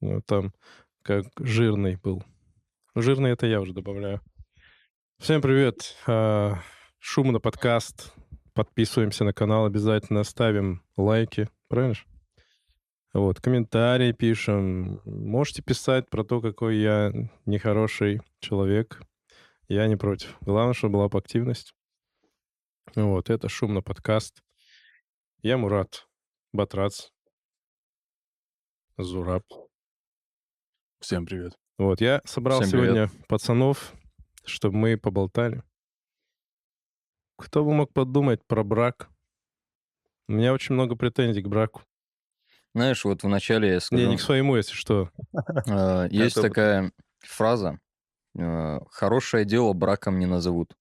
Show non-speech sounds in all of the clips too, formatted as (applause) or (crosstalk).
Ну, там как жирный был. Жирный это я уже добавляю. Всем привет. А, Шумно подкаст. Подписываемся на канал обязательно, ставим лайки. Правильно? Вот, комментарии пишем. Можете писать про то, какой я нехороший человек. Я не против. Главное, чтобы была бы активность. Вот, это шумно подкаст. Я Мурат Батрац. Зураб. Всем привет. Вот, я собрал Всем привет. сегодня пацанов, чтобы мы поболтали. Кто бы мог подумать про брак? У меня очень много претензий к браку. Знаешь, вот вначале я Не, сказал, не к своему, если что. (laughs) э, есть такая фраза, э, хорошее дело браком не назовут.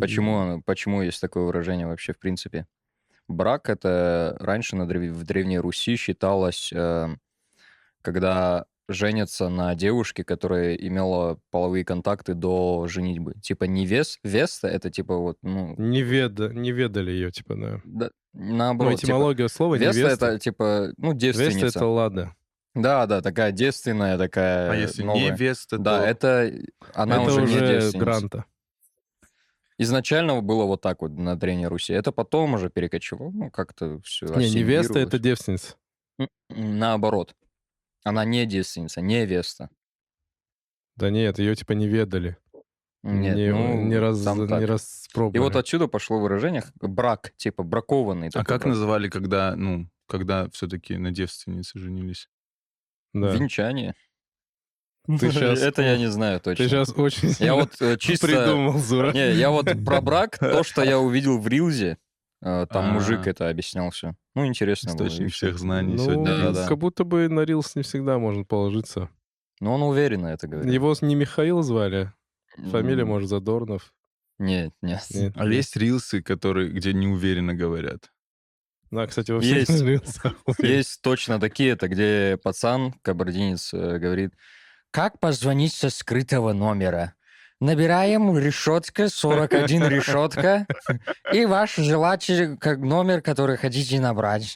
Почему, почему есть такое выражение вообще в принципе? Брак это раньше на древ- в Древней Руси считалось, э, когда женятся на девушке, которая имела половые контакты до женитьбы. Типа невест, веста это типа вот, ну, Не, веда, не ведали ее, типа, да. да, Ну, наоборот. типа, этимология слова Веста невеста. это типа, ну, Веста девственница. это ладно. Да, да, такая девственная, такая А если новая. невеста, Да, то... это она это уже, уже, не девственница. гранта. Изначально было вот так вот на Древней Руси. Это потом уже перекочевало, ну, как-то все Не, невеста это девственница. Наоборот. Она не девственница, невеста. Да нет, ее типа не ведали. Нет, не, ну, не, раз, там не И распробовали. вот отсюда пошло выражение брак, типа бракованный. А как брак. называли, когда, ну, когда все-таки на девственнице женились? Да. Венчание. Ты (laughs) щас- Это я не знаю точно. Ты сейчас очень Я вот э, (laughs) чисто... придумал, Зура. Не, я вот про брак, то, (laughs) что я увидел в Рилзе, э, там А. мужик это объяснял все. Ну, интересно было. Источник всё. всех знаний Ну, сегодня. да, да. как будто бы на Рилс не всегда можно положиться. Ну, он уверенно это говорит. Его не Михаил звали, фамилия, может, Задорнов. Нет, нет. Нет. А есть рилсы, которые, где неуверенно говорят. Да, кстати, во всех Есть. рилсах. Есть точно такие, это где пацан, кабардинец, э, говорит, как позвонить со скрытого номера? Набираем решетка, 41 решетка, и ваш желательный как номер, который хотите набрать.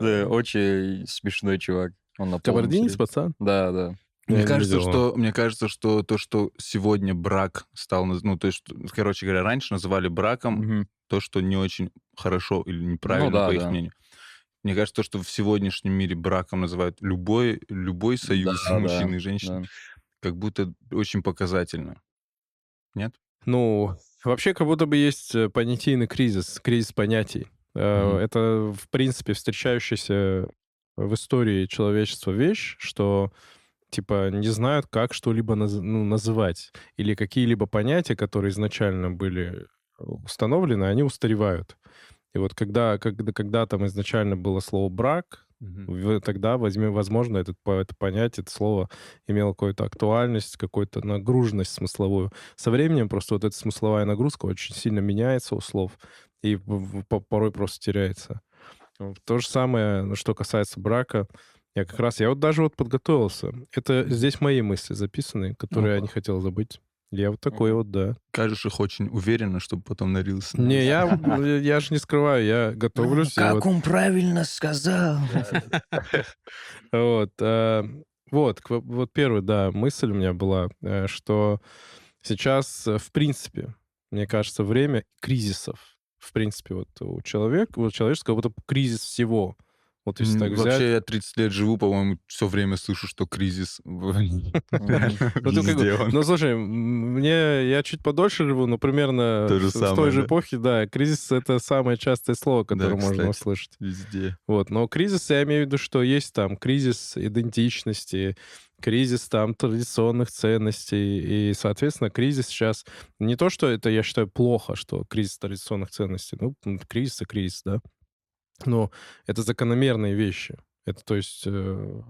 Да, очень смешной чувак. Он Кабардинец, пацан? Да, да. Мне не кажется, видел. что мне кажется, что то, что сегодня брак стал, ну то есть, короче говоря, раньше называли браком Мгм. то, что не очень хорошо или неправильно, Ну да, по их да. мнению. Мне кажется, то, что в сегодняшнем мире браком называют любой, любой союз Да, мужчины да, и женщины, да. как будто очень показательно. Нет? Ну, вообще, как будто бы есть э, понятийный кризис, кризис понятий. Э, Мгм. Это, в принципе, встречающаяся в истории человечества вещь, что типа не знают, как что-либо наз- ну, называть. Или какие-либо понятия, которые изначально были установлены, они устаревают. И вот когда, когда, когда там изначально было слово «брак», в- тогда, возьми, возможно, этот, по- это понятие, это слово имело какую-то актуальность, какую-то нагруженность смысловую. Со временем просто вот эта смысловая нагрузка очень сильно меняется у слов и порой просто теряется. То же самое, ну, что касается брака. Я как раз, я вот даже вот подготовился. Это здесь мои мысли записаны, которые я Ну-ка. не хотел забыть. Я вот такой вот, да. Кажешь их очень уверенно, чтобы потом на рилс. Не, я, я же не скрываю, я готовлюсь. вот- он правильно сказал? (laughs) Вот, э, вот, вот первая, да, мысль у меня была, э, что сейчас, э, в принципе, мне кажется, время кризисов. В принципе, вот у человека, у человеческого вот кризис всего. Вот если так взять... Вообще, я 30 лет живу, по-моему, все время слышу, что кризис (laughs) (laughs) Ну. Ну, слушай, мне я чуть подольше живу, но примерно с, той же эпохи, да, кризис — это самое частое слово, которое можно услышать. Везде. Вот, но кризис, я имею в виду, что есть там кризис идентичности, кризис там традиционных ценностей, и, соответственно, кризис сейчас... Не то, что это, я считаю, плохо, что кризис традиционных ценностей, ну, кризис и кризис, да, но это закономерные вещи. Это, то есть... э,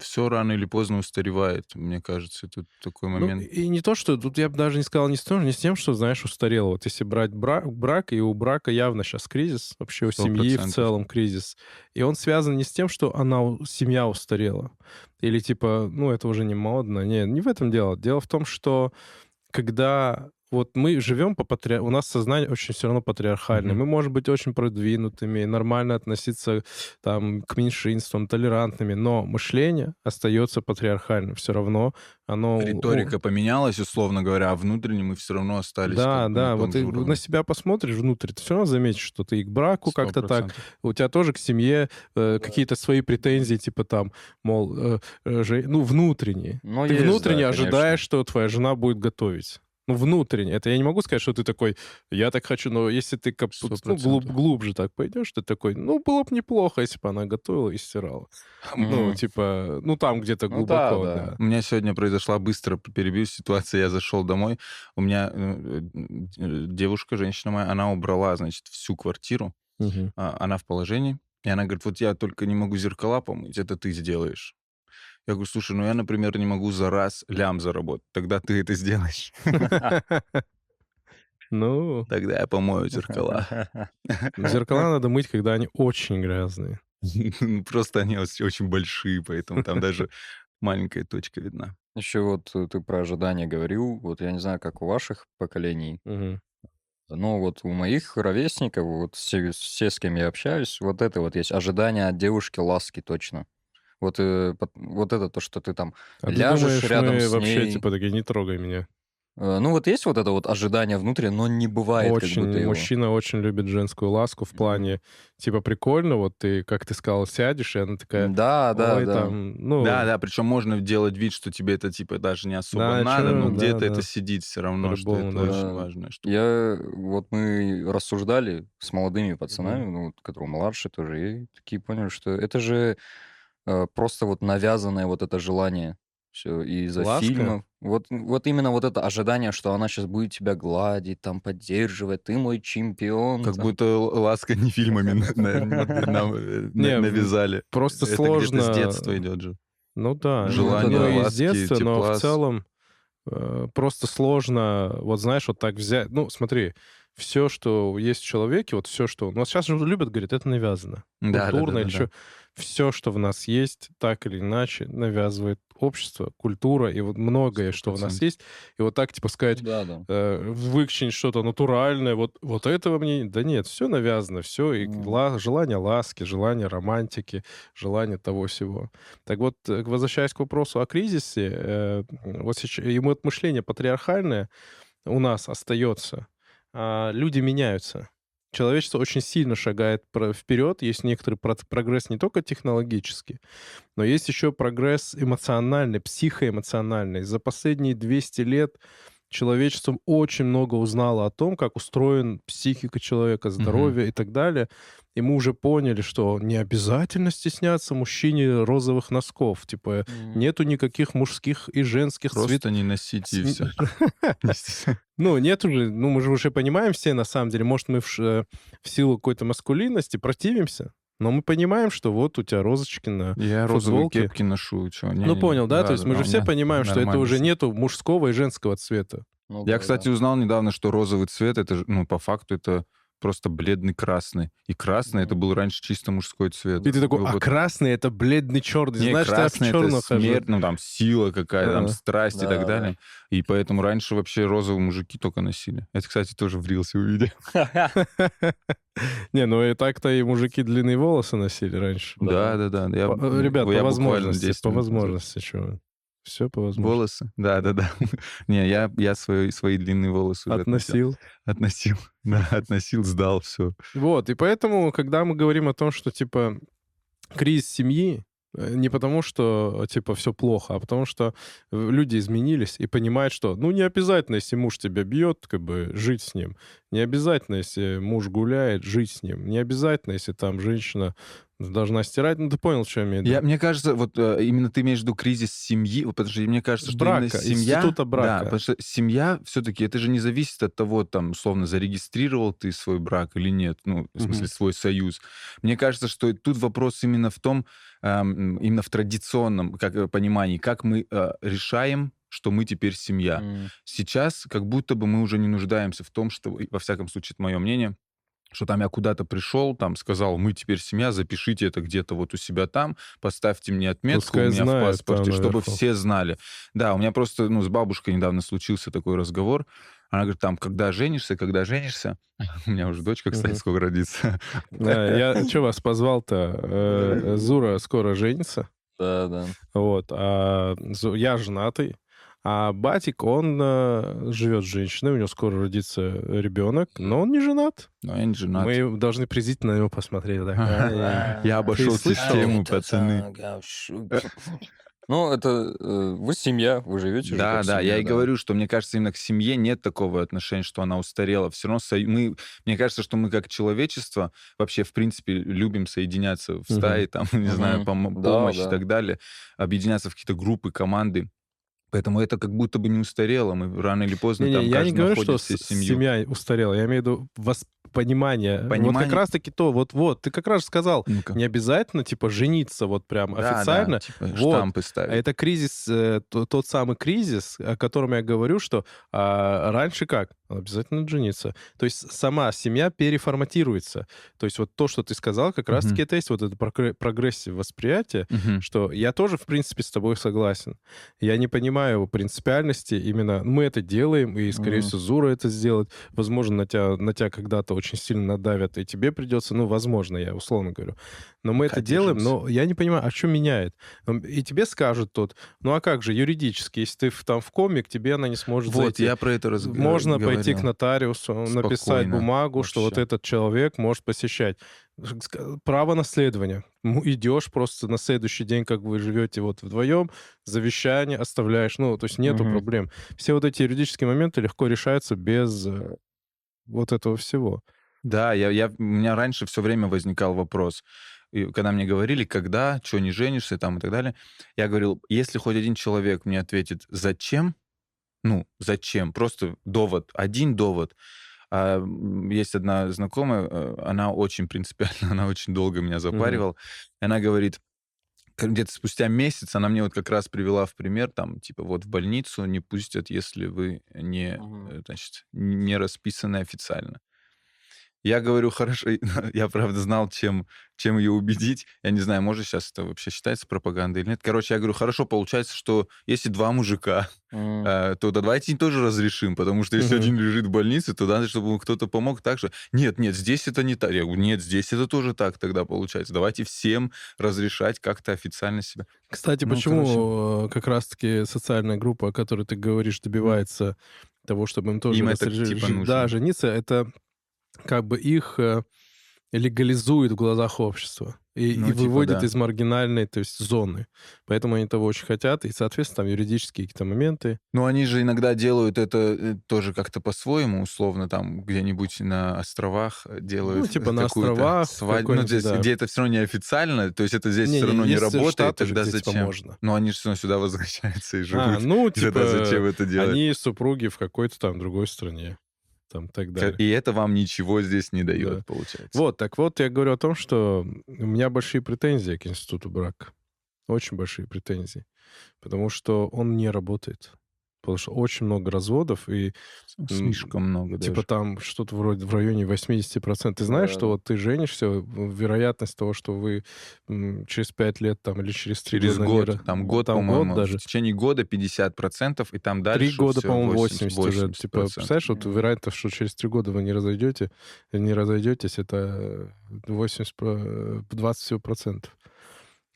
Все рано или поздно устаревает, мне кажется. Это такой ну, момент. и не то, что... Тут я бы даже не сказал не с, тем, не с тем, что, знаешь, устарело. Вот если брать брак, брак, и у брака явно сейчас кризис, вообще у Сто семьи в целом кризис. И он связан не с тем, что она, у- семья устарела. Или типа, ну, это уже не модно. Не, не в этом дело. Дело в том, что когда вот мы живем по патри... У нас сознание очень все равно патриархальное. Мгм. Мы можем быть очень продвинутыми, нормально относиться там к меньшинствам, толерантными, но мышление остается патриархальным. Все равно оно... Риторика поменялась, условно говоря, а внутренне мы все равно остались Да, да, на вот ты уровне. на себя посмотришь внутрь, ты все равно заметишь, что ты и к браку как-то так, 100%. у тебя тоже к семье э, какие-то свои претензии, типа там, мол, э, э, ну, внутренние. Ну, ты есть, внутренне да, ожидаешь, что твоя жена будет готовить. Ну, внутренне. Это я не могу сказать, что ты такой, я так хочу, но если ты Сто ну, глуб- глубже так пойдешь, ты такой, ну, было бы неплохо, если бы она готовила и стирала. Ну, Мгм. типа, ну, там где-то Ну да, глубоко, да. да. У меня сегодня произошла быстро перебью ситуация. Я зашел домой, у меня э, э, девушка, женщина моя, она убрала, значит, всю квартиру, а, она в положении, и она говорит, вот я только не могу зеркала помыть, это ты сделаешь. Я говорю, слушай, ну я, например, не могу за раз лям заработать, тогда ты это сделаешь. (laughs) Ну, Тогда я помою зеркала. (laughs) зеркала надо мыть, когда они очень грязные. (laughs) Ну, Просто они очень большие, поэтому там даже маленькая точка видна. Еще вот э, ты про ожидания говорил, вот я не знаю, как у ваших поколений, Мгм. но вот у моих ровесников, вот все, все, с кем я общаюсь, вот это вот есть ожидание от девушки ласки точно. Вот, э, вот это то, что ты там А ты ляжешь думаешь, рядом мы с вообще, ней. типа, такие, не трогай меня? Э, Ну вот есть вот это вот ожидание внутри, но не бывает как Очень, будто его. мужчина очень любит женскую ласку в плане, типа, прикольно, вот ты, как ты сказал, сядешь, и она такая, Да, да, ой, да. там, ну, Да, да, причем можно делать вид, что тебе это типа даже не особо Да, надо, но да, где-то да. это сидит все равно, что это да. очень штука. Я вот мы рассуждали с молодыми пацанами, ну, вот, которые младше тоже, и такие поняли, что это же просто вот навязанное вот это желание. Все из-за Ласка? фильмов. Вот, вот именно вот это ожидание, что она сейчас будет тебя гладить, там, поддерживать, ты мой чемпион. Как там. будто ласка не фильмами (laughs) э, навязали. просто сложно. с детства идет же. Ну да, Желание и с ласки, детства, но в целом э, просто сложно, вот знаешь, вот так взять. Ну, смотри, все, что есть в человеке, вот все, что... Ну, сейчас же любят, говорят, это навязано. Да, да, Культурно да, или да, что. Все, что в нас есть, так или иначе, навязывает общество, культура и вот многое, что в нас 100%. есть. И вот так, типа, сказать, Да, да. э, вычленить что-то натуральное, вот, вот этого мне... Да нет, все навязано, все, и Мгм. ла- желание ласки, желание романтики, желание того всего. Так вот, э, возвращаясь к вопросу о кризисе, э, вот сейчас, и вот мышление патриархальное у нас остается, а люди меняются. Человечество очень сильно шагает вперед. Есть некоторый про- прогресс не только технологический, но есть еще прогресс эмоциональный, психоэмоциональный. За последние 200 лет человечество очень много узнало о том, как устроен психика человека, здоровье и так далее. И мы уже поняли, что не обязательно стесняться мужчине розовых носков. Типа, М. нету никаких мужских и женских цветов. Просто не носите и все. (laughs) Ну, нет уже, ну, мы же уже понимаем все, на самом деле, может, мы в, в силу какой-то маскулинности противимся, но мы понимаем, что вот у тебя розочки на... Я розовые кепки ношу. чё, ну, не-не. понял, да? То есть мы же все понимаем, что это уже нету мужского и женского цвета. Ну Я, да, кстати, да. узнал недавно, что розовый цвет, это, ну, по факту, это просто бледный красный. И красный это был раньше чисто мужской цвет. И ты такой, а вот- красный — это бледный черный. Не, Знаешь, что я в красный черном это смерть, ну там сила какая-то, там страсть и так да. далее. И поэтому раньше вообще розовые мужики только носили. Это, кстати, тоже в рилсе увидел. (laughs) Не, ну и так-то и мужики длинные волосы носили раньше. Да, да, да. Ребят, по возможности, 10 по возможности, чего. Все по возможности. Волосы? Да, да, да. Не, я, я свои, свои длинные волосы уже Относил. Относил. (laughs) Да, относил, сдал, все. Вот, и поэтому, когда мы говорим о том, что, типа, кризис семьи, э, не потому, что, типа, все плохо, а потому что э, люди изменились и понимают, что, ну, не обязательно, если муж тебя бьет, как бы, жить с ним. Не обязательно, если муж гуляет, жить с ним. Не обязательно, если там женщина должна стирать. Ну, ты понял, что я имею в виду? Я, мне кажется, вот э, именно ты имеешь в виду кризис семьи, потому что мне кажется, что Брака, именно семья... института брака. Да, потому что семья все-таки, это же не зависит от того, там, условно, зарегистрировал ты свой брак или нет, ну, в смысле, Мгм. свой союз. Мне кажется, что тут вопрос именно в том, эм, именно в традиционном как, э, понимании, как мы э, решаем, что мы теперь семья. М. Сейчас как будто бы мы уже не нуждаемся в том, что, во всяком случае, это мое мнение, что там я куда-то пришел, там сказал, мы теперь семья, запишите это где-то вот у себя там, поставьте мне отметку Пускай у меня знают в паспорте, чтобы наверху. все знали. Да, у меня просто, ну, с бабушкой недавно случился такой разговор. Она говорит, там, когда женишься, когда женишься. (laughs) У меня уже дочка, кстати, скоро родится. (laughs) Да, я что вас позвал-то? Э, Зура скоро женится. Да, да. Вот. А я женатый. А Батик, он э, живет с женщиной, у него скоро родится ребенок, но он не женат. Но я не женат. Мы должны презрительно на него посмотреть. так, (laughs) Я обошел систему, пацаны. Ну, это э, вы семья, вы живете Да, да, я семья, и говорю, что мне кажется, именно к семье нет такого отношения, что она устарела. Все равно сою- мы, мне кажется, что мы как человечество вообще, в принципе, любим соединяться в стаи, там, (laughs) не знаю, Мгм. пом- Да, помощь и да. так далее, объединяться в какие-то группы, команды. Поэтому это как будто бы не устарело. Мы рано или поздно Не-не, там я не каждый говорю, что семью. семья устарела. Я имею в виду вос- понимание. Вот Понимание. как раз-таки то, вот-вот, ты как раз сказал, Ну-ка. не обязательно, типа, жениться вот прям Да, да, официально. типа, Вот. штампы А ставить. это кризис, э, то- тот самый кризис, о котором я говорю, что а, раньше как? Обязательно жениться. То есть сама семья переформатируется. То есть вот то, что ты сказал, как раз-таки это есть вот это прогре- progressive восприятия, Мгм. что я тоже, в принципе, с тобой согласен. Я не понимаю принципиальности именно... Мы это делаем, и, скорее Мгм. всего, Зура это сделает. Возможно, на тебя, на тебя когда-то очень сильно надавят, и тебе придется, ну, возможно, я условно говорю. Но мы это Пока делаем, держимся. но я не понимаю, а что меняет? И тебе скажут тут, ну а как же юридически, если ты там в коме, к тебе она не сможет Вот, зайти. я про это раз- Можно пойти к нотариусу, написать Спокойно бумагу, что вот вообще. этот человек может посещать. Право наследования. Ну, идешь просто на следующий день, как вы живете вот вдвоем, завещание оставляешь. Ну, то есть нету Мгм. проблем. Все вот эти юридические моменты легко решаются без э, вот этого всего. Да, я, я, у меня раньше все время возникал вопрос. И когда мне говорили, когда, что не женишься там и так далее, я говорил, если хоть один человек мне ответит, зачем, ну, зачем, просто довод, один довод. А, есть одна знакомая, э, она очень принципиально, (laughs) она очень долго меня запаривала. И она говорит, где-то спустя месяц она мне вот как раз привела в пример, там, типа, вот в больницу не пустят, если вы не, э, значит, не расписаны официально. Я говорю, хорошо, (laughs) я правда знал, чем, чем ее убедить. Я не знаю, может сейчас это вообще считается пропагандой или нет. Короче, я говорю, хорошо, получается, что если два мужика, М. э, то да, давайте тоже разрешим, потому что если Мгм. один лежит в больнице, то надо, чтобы кто-то помог так же. Нет, нет, здесь это не так. Я говорю, нет, здесь это тоже так тогда получается. Давайте всем разрешать как-то официально себя. Кстати, Ну, почему э, как раз-таки социальная группа, о которой ты говоришь, добивается того, чтобы им тоже Им это, типа, нужно. да, жениться, это как бы их э, легализует в глазах общества и, Ну, и типа, выводит да. из маргинальной, то есть зоны. Поэтому они того очень хотят, и, соответственно, там юридические какие-то моменты. Но они же иногда делают это э, тоже как-то по-своему, условно, там где-нибудь на островах э, делают Ну, типа на островах свадьбу. Ну, здесь, да. где это все равно неофициально, то есть это здесь Не, все равно не работает, штаты тогда где, типа, зачем? можно. Но они же все равно сюда возвращаются и живут. А, ну, тогда типа, зачем это делать? они супруги в какой-то там другой стране, там, так далее. И это вам ничего здесь не Да. дает, получается. Вот, так вот, я говорю о том, что у меня большие претензии к институту брака. Очень большие претензии. Потому что он не работает. Потому что очень много разводов, и Слишком много типа даже. там что-то вроде в районе 80%. Ты знаешь, Да, что вот ты женишься, вероятность того, что вы через 5 лет там или через 3 Через года... год, не ра- там год, там по-моему, даже. в течение года 50%, и там дальше Три года, всё по-моему, 80, уже. Типа, 80%. представляешь, вот вероятность, что через три года вы не разойдете, не разойдетесь, это 80, про- 20 всего процентов.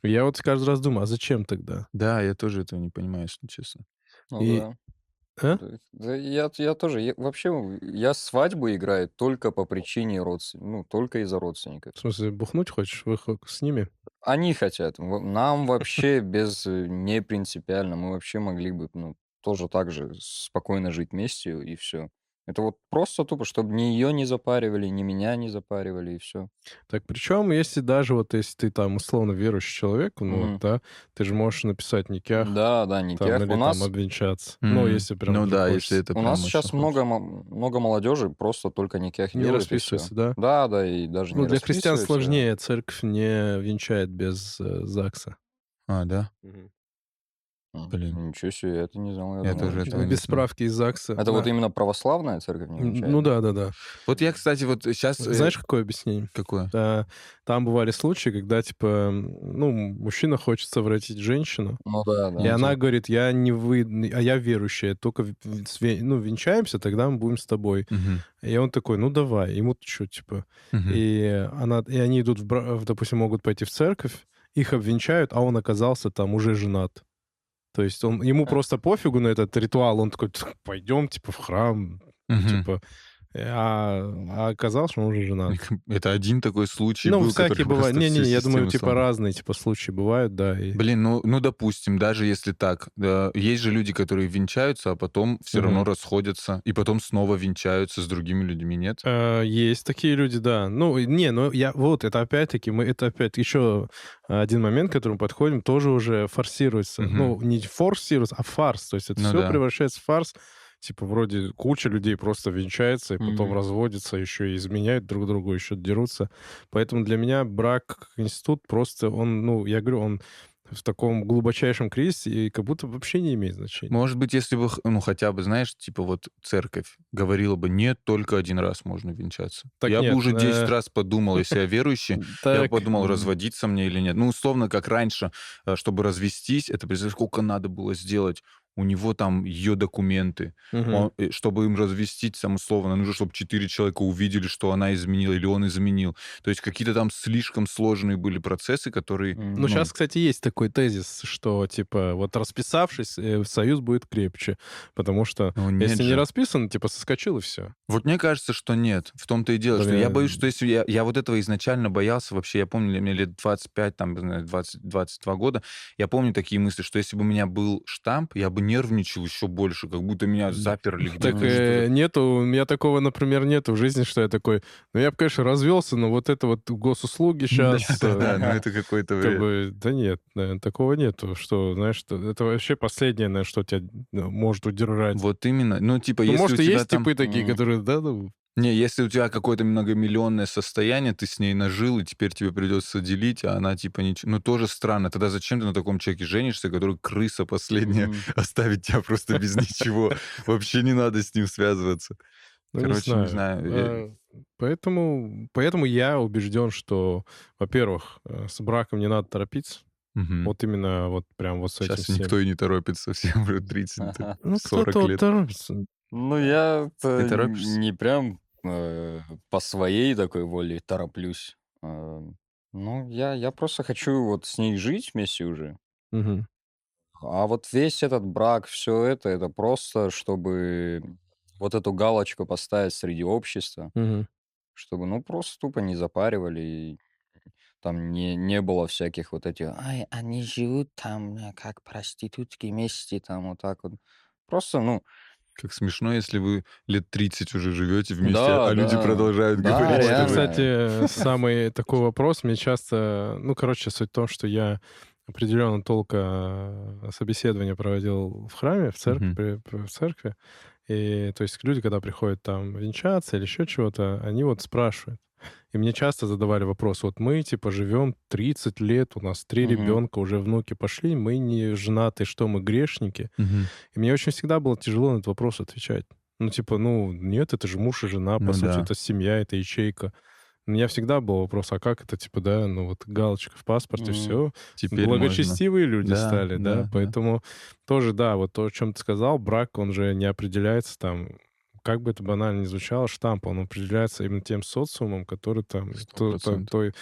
Я вот каждый раз думаю, а зачем тогда? Да, я тоже этого не понимаю, если честно. Ну И- да. А? Да, да я, я тоже. я- вообще, я свадьбу играю только по причине родственников. Ну, только из-за родственников. В смысле, бухнуть хочешь? Вы хо- с ними? Они хотят. Нам вообще без э, не принципиально. Мы вообще могли бы, ну, тоже так же спокойно жить вместе и все. Это вот просто тупо, чтобы ни ее не запаривали, ни меня не запаривали, и все. Так причем, если даже вот если ты там условно верующий человек, ну, Мгм. вот, да, ты же можешь написать никях, Да, да, там, никях. или У нас, там обвенчаться. Ну, Мгм. если прям Ну да, хочется. если это у нас сейчас хочется. много, много молодежи просто только никях Не делает, и всё. расписывается, да? Да, да, и даже Ну, не для христиан сложнее, церковь не венчает без э, ЗАГСа. А, да? М, Блин. Ничего себе, я это не знал. Я думал, тоже это- этого не Без знал. справки из ЗАГСа. Это вот Да. именно православная церковь не Н- венчает? Ну да, да, да. Вот я, кстати, вот сейчас... Знаешь, какое объяснение? Какое? Да, там бывали случаи, когда, типа, ну, мужчина хочет совратить женщину, Ну да, да. и она говорит, я не вы, а я верующая, только ну, венчаемся, тогда мы будем с тобой. Мгм. И он такой, ну давай, ему что, типа. Мгм. И, она, и они идут, в, допустим, могут пойти в церковь, их обвенчают, а он оказался там уже женат. То есть он, ему просто пофигу на этот ритуал, он такой, «Тх, пойдем, типа, в храм, Мгм. типа. А, а оказалось, что он уже женат. (laughs) Это один такой случай ну, был, всякие бывают. просто Не-не, я думаю, типа сломал. разные типа случаи бывают, да. и- Блин, ну, ну, допустим, даже если так, да, есть же люди, которые венчаются, а потом все равно Мгм. расходятся, и потом снова венчаются с другими людьми, нет? Э, Есть такие люди, да. Ну, и- не, ну я вот это опять-таки, мы это опять еще один момент, к которому подходим, тоже уже форсируется. Мгм. Ну, не форсируется, а фарс. То есть это Ну все да. превращается в фарс. Типа вроде куча людей просто венчается и потом Мгм. разводятся, еще и изменяют друг другу, еще дерутся. Поэтому для меня брак как институт просто, он, ну, я говорю, он в таком глубочайшем кризисе и как будто вообще не имеет значения. Может быть, если бы, ну, хотя бы, знаешь, типа вот церковь говорила бы, нет, только один раз можно венчаться. Так я нет, бы уже 10 э, раз подумал, если я верующий, (laughs) я подумал, разводиться мне или нет. Ну, условно, как раньше, э, чтобы развестись, это, сколько надо было сделать. У него там ее документы. мгм. Он, э, чтобы им развестись, там, условно, нужно, чтобы четыре человека увидели, что она изменила или он изменил. То есть какие-то там слишком сложные были процессы, которые... М. Ну, сейчас, кстати, есть такой тезис, что, типа, вот расписавшись, э, союз будет крепче. Потому что Ну, нет если не же. расписан, типа, соскочил и все. Вот мне кажется, что нет. В том-то и дело, что я Блин. боюсь, что если я, я вот этого изначально боялся, вообще, я помню, мне лет 25, там, не знаю, 20, 22 года, я помню такие мысли, что если бы у меня был штамп, я бы нервничал еще больше, как будто меня заперли где-то. Так э, нету, у меня такого, например, нету в жизни, что я такой, ну, я бы, конечно, развелся, но вот это вот госуслуги сейчас... Да, да, ну это какой-то Как бы, да нет, наверное, такого нету, что, знаешь, это вообще последнее, наверное, что тебя ну, может удержать. Вот именно. Ну, типа, Ну, если может, есть типы такие, которые, да, ну, Не, если у тебя какое-то многомиллионное состояние, ты с ней нажил, и теперь тебе придется делить, а она типа ничего... Ну, тоже странно. Тогда зачем ты на таком человеке женишься, который крыса последняя, М. (laughs) оставить тебя просто без (laughs) ничего? Вообще не надо с ним связываться. Ну, Короче, не знаю. я- Э, Поэтому, поэтому я убежден, что, во-первых, э, с браком не надо торопиться. Мгм. Вот именно вот прям вот с этим Сейчас всем. никто и не торопится, (laughs) всем уже 30, Ага. Ну, 40 кто-то лет. торопится. Ну, я не прям э, по своей такой воле тороплюсь. Э, Ну, я, я просто хочу вот с ней жить вместе уже. Мгм. А вот весь этот брак, все это, это просто, чтобы вот эту галочку поставить среди общества, Мгм. чтобы, ну, просто тупо не запаривали, и там не, не было всяких вот этих, ай, они живут там э, как проститутки вместе, там вот так вот. Просто, ну, Как смешно, если вы лет 30 уже живете вместе, Да, а люди да. продолжают Да, говорить, это, вы... кстати, (laughs) самый такой вопрос. Мне часто... Ну, короче, суть в том, что я определенно только э, собеседование проводил в храме, в церкви, при- при- в церкви. И то есть люди, когда приходят там венчаться или еще чего-то, они вот спрашивают. И мне часто задавали вопрос, вот мы, типа, живем 30 лет, у нас три Мгм. ребенка, уже внуки пошли, мы не женаты, что мы грешники? Мгм. И мне очень всегда было тяжело на этот вопрос отвечать. Ну, типа, ну, нет, это же муж и жена, по Ну сути, да. это семья, это ячейка. У меня всегда был вопрос, а как это, типа, да, ну вот галочка в паспорте, Мгм. все, Теперь можно. благочестивые люди Да, стали, да, да, да. поэтому тоже, да, вот то, о чем ты сказал, брак, он же не определяется там, как бы это банально ни звучало, штамп, он определяется именно тем социумом, который там, то- процентов. той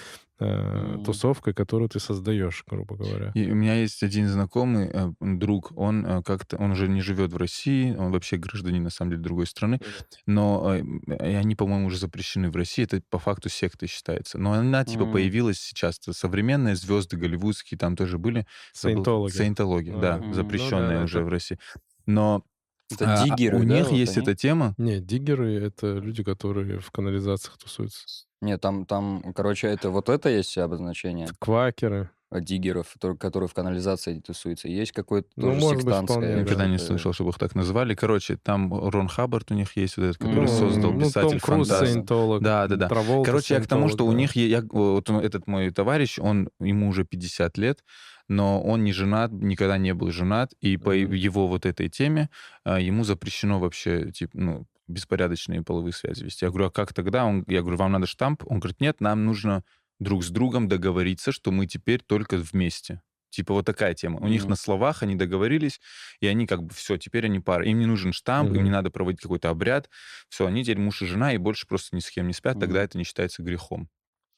э, Мгм. тусовкой, которую ты создаешь, грубо говоря. И у меня есть один знакомый э, друг, он э, как-то, он уже не живет в России, он вообще гражданин, на самом деле, другой страны, но э, и они, по-моему, уже запрещены в России, это по факту сектой считается. Но она, типа, Мгм. появилась сейчас, современные звезды голливудские там тоже были. Саентологи. Саентологи, да, А, Мгм. Ну да, уже это- в России. Но Это а, диггеры, у да, них вот есть они? эта тема. Не, диггеры — это люди, которые в канализациях тусуются. Нет, там, там, короче, это вот это есть обозначение. Квакеры. э, диггеров, тор- которые в канализации тусуются. Есть какой-то Ну, тоже может быть, сектантское. вполне, да. Никогда не слышал, чтобы их так назвали. Короче, там Рон Хаббард у них есть, вот этот, который Ну, создал ну, писатель Том Круз саентолог. Да, да, да. Траволта Короче, я к тому, что у саентолог, них, я, вот этот мой товарищ, он, ему уже 50 лет, но он не женат, никогда не был женат, и по Мгм. его вот этой теме а, ему запрещено вообще, типа, ну, беспорядочные половые связи вести. Я говорю, а как тогда? Он, я говорю, вам надо штамп? Он говорит, нет, нам нужно друг с другом договориться, что мы теперь только вместе. Типа вот такая тема. У них Мгм. на словах они договорились, и они как бы все, теперь они пара. Им не нужен штамп, им Мгм. не надо проводить какой-то обряд. Все, они теперь муж и жена, и больше просто ни с кем не спят, тогда Мгм. это не считается грехом.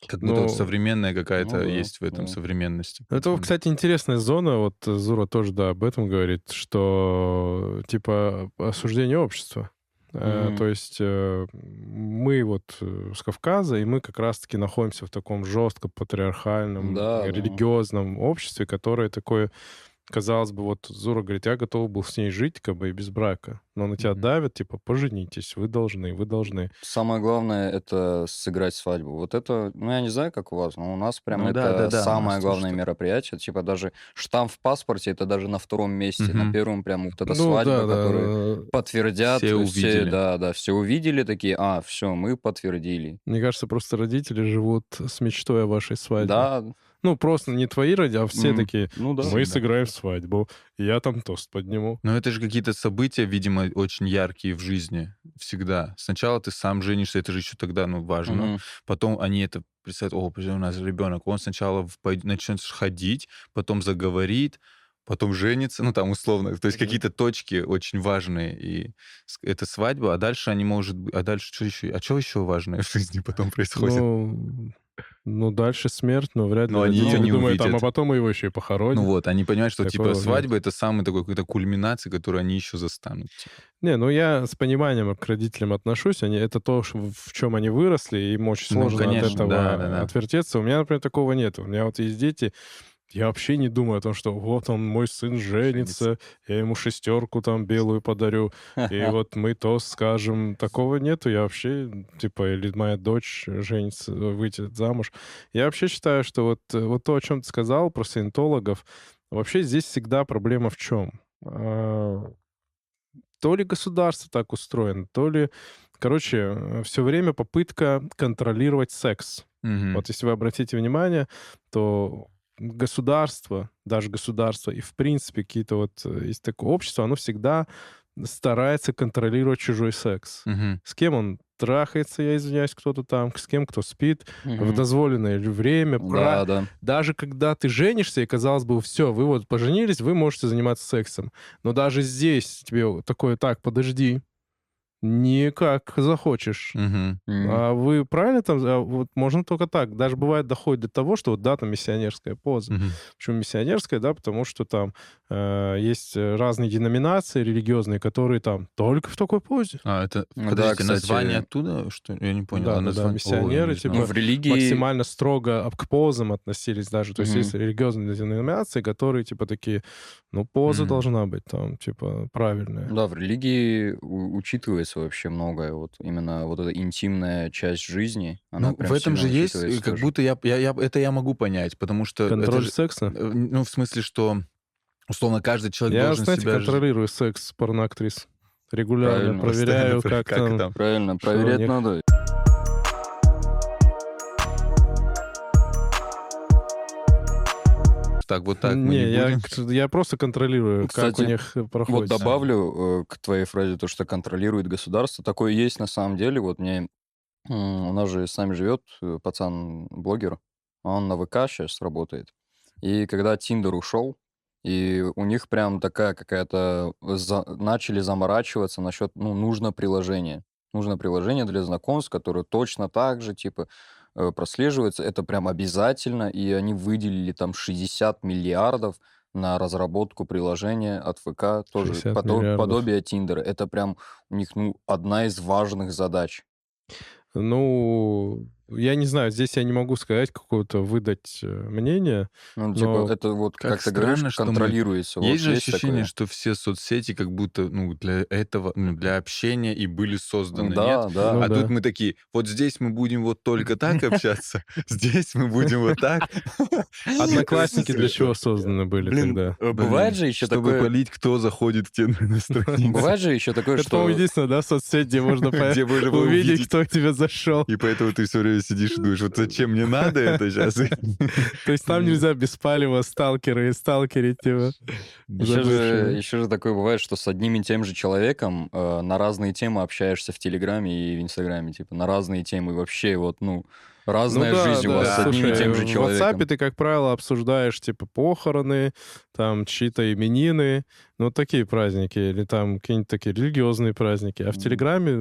Как будто Ну, вот современная какая-то ну да, есть в этом да. современности. Это, кстати, интересная зона, вот э, Зура тоже, да, об этом говорит, что, типа, осуждение общества. Мгм. То есть э, мы вот с Кавказа, и мы как раз-таки находимся в таком жестко патриархальном, Да, да. религиозном обществе, которое такое, казалось бы, вот Зура говорит, я готов был с ней жить, как бы, и без брака. Но на тебя Мгм. давят, типа, поженитесь, вы должны, вы должны. Самое главное это сыграть свадьбу. Вот это, ну я не знаю, как у вас, но у нас прям Ну это да, да, да, самое главное так. мероприятие. Типа даже штамп в паспорте это даже на втором месте, на Мгм. первом прям вот эта Ну, свадьба, да, которую да. подтвердят, Все увидели. да, да, все увидели такие, а, все, мы подтвердили. Мне кажется, просто родители живут с мечтой о вашей свадьбе. Да, Ну, просто не твои родители, а все М, такие, ну да. мы сыграем свадьбу, я там тост подниму. Но это же какие-то события, видимо, очень яркие в жизни. Всегда. Сначала ты сам женишься, это же еще тогда, ну, важно. Мгм. Потом они это представляют, о, у нас ребенок. Он сначала начнет ходить, потом заговорит, потом женится, ну, там, условно. То есть Мгм. какие-то точки очень важные. И это свадьба, а дальше они, может быть... А дальше что еще? А что еще важное в жизни потом происходит? Ну, ну, дальше смерть, но вряд ли Но они родители её не думают, там, а увидят. потом мы его еще и похороним. Ну вот, они понимают, что, Такого типа, свадьба — это самый такой какой-то кульминация, которую они еще застанут. типа. Не, ну я с пониманием к родителям отношусь. Они, это то, в чем они выросли, и им очень Ну, сложно конечно, от этого да, да, да. отвертеться. У меня, например, такого нет. У меня вот есть дети, я вообще не думаю о том, что вот он, мой сын женится, я ему шестерку там белую подарю, и (laughs) вот мы то скажем. Такого нету. Я вообще, типа, или моя дочь женится, выйдет замуж. Я вообще считаю, что вот, вот то, о чем ты сказал про саентологов, вообще здесь всегда проблема в чем? А, То ли государство так устроено, то ли... Короче, все время попытка контролировать секс. Мгм. Вот если вы обратите внимание, то государство, даже государство и, в принципе, какие-то вот э, есть такое общество, оно всегда старается контролировать чужой секс. Мгм. С кем он трахается, я извиняюсь, кто-то там, с кем кто спит, в Мгм. дозволенное время. Да, да. Даже когда ты женишься, и казалось бы, все, вы вот поженились, вы можете заниматься сексом. Но даже здесь тебе такое, так, подожди, не как захочешь. М. А вы правильно там, а вот можно только так. Даже бывает доходит до того, что вот, да, там миссионерская поза. Мгм. Почему миссионерская, да, потому что там э, есть э, разные деноминации религиозные, которые там только в такой позе. А, это, Ну да, подождите, кстати. название оттуда, что Я не понял. Да, а да, да, название- Ой, миссионеры, не типа. Ну, в религии... Максимально строго к позам относились даже. То есть Мгм. есть религиозные деноминации, которые типа такие, ну, поза Мгм. должна быть там, типа, правильная. Да, в религии у- учитывается вообще многое. Вот именно вот эта интимная часть жизни, она Ну, прям в этом же есть, учитывается как тоже. будто я, я, я- это я могу понять, потому что это Контроль же- секса? э, ну, в смысле, что условно каждый человек Я, должен знаете, себя... ж- контролирую секс порноактрис. Регулярно Правильно. проверяю, Постоянно, как, там. там. Правильно, проверять них? Так, вот так мы не, я, я просто контролирую, как Кстати, у них Вот проходит. добавлю э, к твоей фразе то, что контролирует государство. Такое есть на самом деле. Вот мне... У нас же с нами живет э, пацан-блогер. Он на ВК сейчас работает. И когда Тиндер ушел, и у них прям такая какая-то... за- Начали заморачиваться насчет, ну, нужно приложение. Нужно приложение для знакомств, которое точно так же, типа, прослеживается. Это прям обязательно. И они выделили там 60 миллиардов на разработку приложения от ВК, тоже 60 подо- миллиардов. подобие Тиндера. Это прям у них, ну, одна из важных задач. Ну, я не знаю, здесь я не могу сказать какое-то выдать э, мнение. Ну, типа, Но это вот, как как, ты говоришь, странно, мы- контролируется. Вот Есть же есть ощущение, такое. что все соцсети как будто ну, для этого, ну, для общения и были созданы. Нет? Да, да. Ну а да. тут мы такие, вот здесь мы будем вот только так (laughs) общаться, здесь мы будем вот так. (laughs) Одноклассники для чего созданы были Блин, тогда? э, бывает же еще Чтобы такое... полить, кто заходит к тебе (laughs) на страницу. Бывает же еще такое, Это, что... по-моему, единственное, да, соцсеть, где можно увидеть. кто к тебе зашел. И поэтому ты все время сидишь и думаешь, вот зачем мне надо это сейчас? (laughs) То есть там нельзя без палева сталкеры и сталкерить типа. Еще же, еще же такое бывает, что с одним и тем же человеком э, на разные темы общаешься в Телеграме и в Инстаграме, типа на разные темы вообще вот, ну, разная Ну да, жизнь у да. вас с одним и тем же В человеком. WhatsApp ты, как правило, обсуждаешь, типа, похороны, там, чьи-то именины, ну, такие праздники, или там какие-нибудь такие религиозные праздники. А в. Телеграме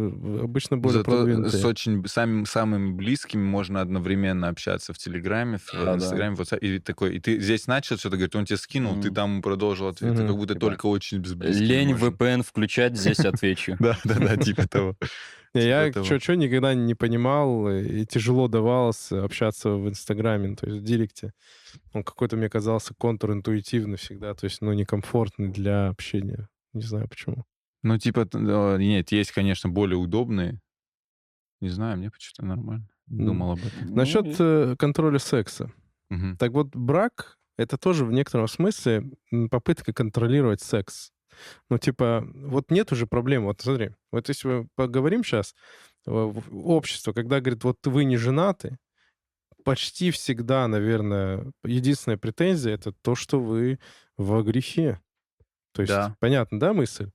обычно более Зато продвинутые. с очень самим, самыми близкими можно одновременно общаться в Телеграме, в Да, да. Инстаграме, в WhatsApp. И такой, и ты здесь начал что-то говорить, он тебе скинул, ты Мгм. там продолжил ответ. Ты Мгм. как будто Типа, только очень с близкими Лень можешь. VPN включать, здесь отвечу. (laughs) Да, да, да, типа того. (laughs) Не, я что-что никогда не понимал, э, и тяжело давалось общаться в Инстаграме, то есть в Директе. Он какой-то мне казался контринтуитивный всегда, то есть, ну, некомфортный для общения. Не знаю почему. Ну, типа, нет, есть, конечно, более удобные. Не знаю, мне почему-то нормально. Думал об этом. Насчет Ну, э, контроля секса. Мгм. Так вот, брак — это тоже в некотором смысле попытка контролировать секс. Ну, типа, вот нет уже проблем. Вот смотри, вот если мы поговорим сейчас, общество, когда говорит, вот вы не женаты, почти всегда, наверное, единственная претензия — это то, что вы во грехе. То есть, Да. понятно, да, мысль?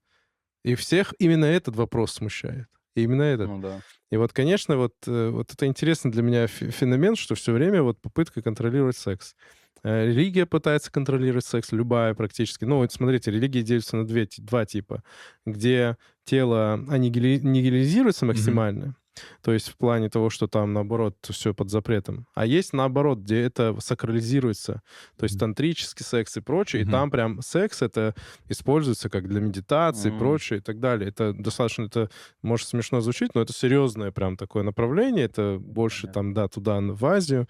И всех именно этот вопрос смущает. И именно этот. Ну да. И вот, конечно, вот, э, вот это интересный для меня фе- феномен, что все время вот попытка контролировать секс. Э, Религия пытается контролировать секс, любая практически. Ну, вот смотрите, религии делятся на две, два типа, где тело аннигили- аннигилизируется максимально, то есть в плане того, что там, наоборот, все под запретом. А есть, наоборот, где это сакрализируется, то есть тантрический секс и прочее, Мгм. и там прям секс это используется как для медитации и Мгм. прочее и так далее. Это достаточно, это может смешно звучит, но это серьезное прям такое направление, это больше Понятно. там, да, туда, в Азию,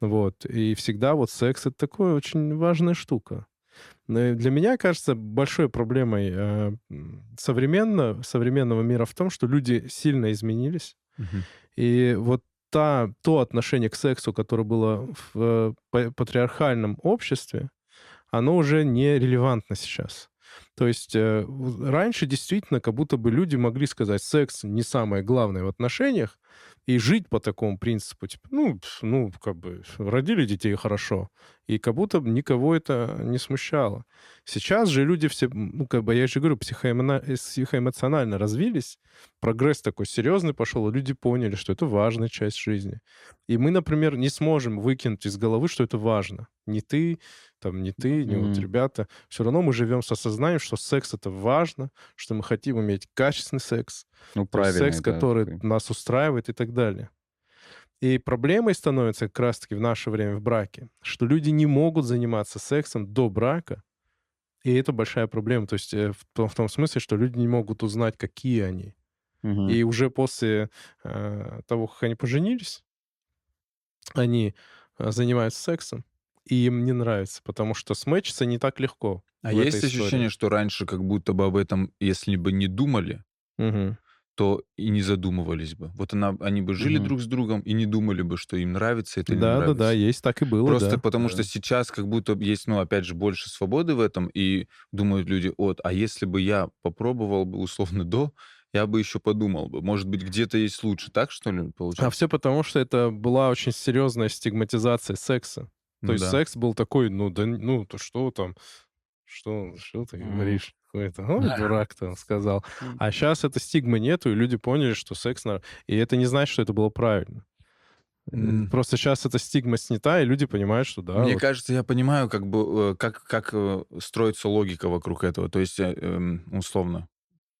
вот. И всегда вот секс — это такая очень важная штука. Но и для меня кажется большой проблемой э, м, современно, современного мира в том, что люди сильно изменились, Мгм. и вот та, то отношение к сексу, которое было в э, па- патриархальном обществе, оно уже не релевантно сейчас. То есть э, раньше действительно как будто бы люди могли сказать, секс не самое главное в отношениях, и жить по такому принципу, типа, ну, ну, как бы, родили детей хорошо, и как будто никого это не смущало. Сейчас же люди все, ну, как бы, я же говорю, э, психоэмоционально развились, прогресс такой серьезный пошел, и люди поняли, что это важная часть жизни. И мы, например, не сможем выкинуть из головы, что это важно. Не ты, там, не ты, не вот Мгм. ребята. Все равно мы живем с осознанием, что секс это важно, что мы хотим иметь качественный секс, Ну, правильно. секс, который нас устраивает и так далее. И проблемой становится как раз-таки в наше время в браке, что люди не могут заниматься сексом до брака, и это большая проблема. То есть э, в том, в том смысле, что люди не могут узнать, какие они. И уже после э, того, как они поженились, они э, занимаются сексом, и им не нравится, потому что смычиться не так легко. А есть ощущение, что раньше как будто бы об этом, если бы не думали, Мгм. то и не задумывались бы. Вот она, они бы жили Мгм. друг с другом и не думали бы, что им нравится это или не Да, да, нравится. да, есть так и было. Просто да. потому Да. что сейчас как будто есть, ну, опять же, больше свободы в этом, и думают люди, вот, а если бы я попробовал бы условно до, я бы еще подумал бы. Может быть, где-то есть лучше, так что ли, А получается? все потому, что это была очень серьезная стигматизация секса. То есть да. секс был такой, ну да, ну то что там, что, что ты Мгм. говоришь? Какой-то, ой, Да. (laughs) дурак там сказал. А сейчас это стигмы нету, и люди поняли, что секс... на- И это не значит, что это было правильно. М. Просто сейчас эта стигма снята, и люди понимают, что да, Мне вот кажется, я понимаю, как бы, э, как, как э, строится логика вокруг этого. То есть, э, эм, условно,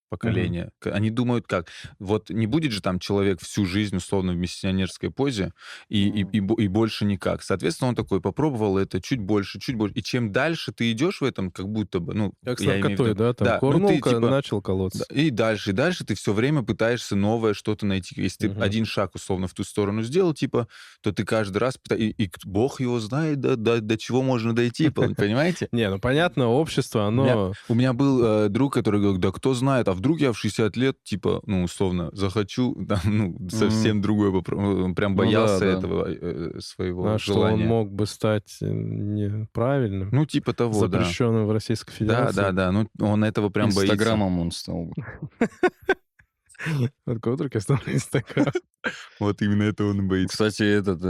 поколение. К- Они думают как? Вот не будет же там человек всю жизнь условно в миссионерской позе и, и, Мгм. и, бо- и больше никак. Соответственно, он такой попробовал это чуть больше, чуть больше. И чем дальше ты идешь в этом, как будто бы, ну, Как с я в наркотой, виду- да? Там Да, ну, курнул, ты, типа, начал да, колоться. и дальше, и дальше ты все время пытаешься новое что-то найти. Если ты Мгм. один шаг условно в ту сторону сделал, типа, то ты каждый раз пыта- и, и бог его знает, до, до, до чего можно дойти, пон- (laughs) понимаете? Не, ну понятно, общество, оно... У меня был э, друг, который говорил, да кто знает, а вдруг я в 60 лет, типа, ну, условно, захочу, (laughs) там, ну, совсем другое, попро- он прям Ну да, боялся да. этого э, своего А что он желания. мог бы стать э, неправильным, Ну, типа того, да. запрещенным в Российской Да, Федерации. да, да, ну, он этого прям боится. Инстаграмом он стал. (laughs) Только вдруг я стал на Инстаграм. (laughs) Вот именно это он боится. Кстати, этот...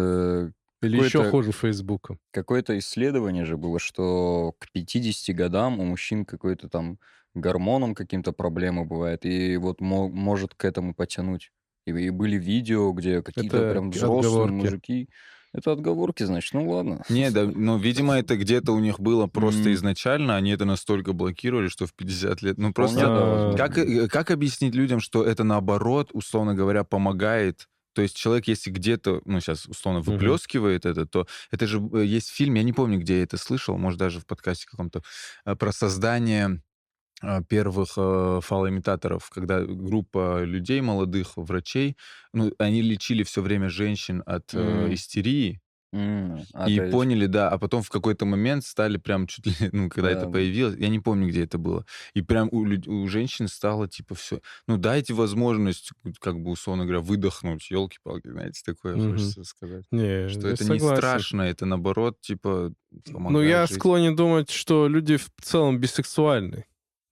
Или еще хуже Фейсбука. Какое-то исследование же было, что к 50 годам у мужчин какой-то там гормоном каким-то проблемы бывает, и вот мо- может к этому потянуть. И, и были видео, где какие-то Это прям взрослые отговорки. мужики. Это отговорки, значит, ну ладно. Не, да, ну, видимо, это где-то у них было просто М. изначально, они это настолько блокировали, что в 50 лет... Ну, Вполне, просто... да, возможно. Как, э, как объяснить людям, что это наоборот, условно говоря, помогает? То есть человек, если где-то, ну, сейчас условно выплескивает это, то это же э, есть фильм, я не помню, где я это слышал, может, даже в подкасте каком-то, э, про создание э, первых э, фалоимитаторов, когда группа людей молодых, врачей, ну, они лечили все время женщин от э, М. истерии, М, а и то есть- поняли, да, а потом в какой-то момент стали прям чуть ли, (laughs) ну, когда это Да. появилось, я не помню, где это было, и прям у, люд- у женщин стало типа все, ну, дайте возможность, как бы, условно говоря, выдохнуть, елки-палки, знаете, такое Мгм. хочется сказать. Не, Что я это не согласен. страшно, это наоборот, типа, Ну, помогает я жить. склонен думать, что люди в целом бисексуальны.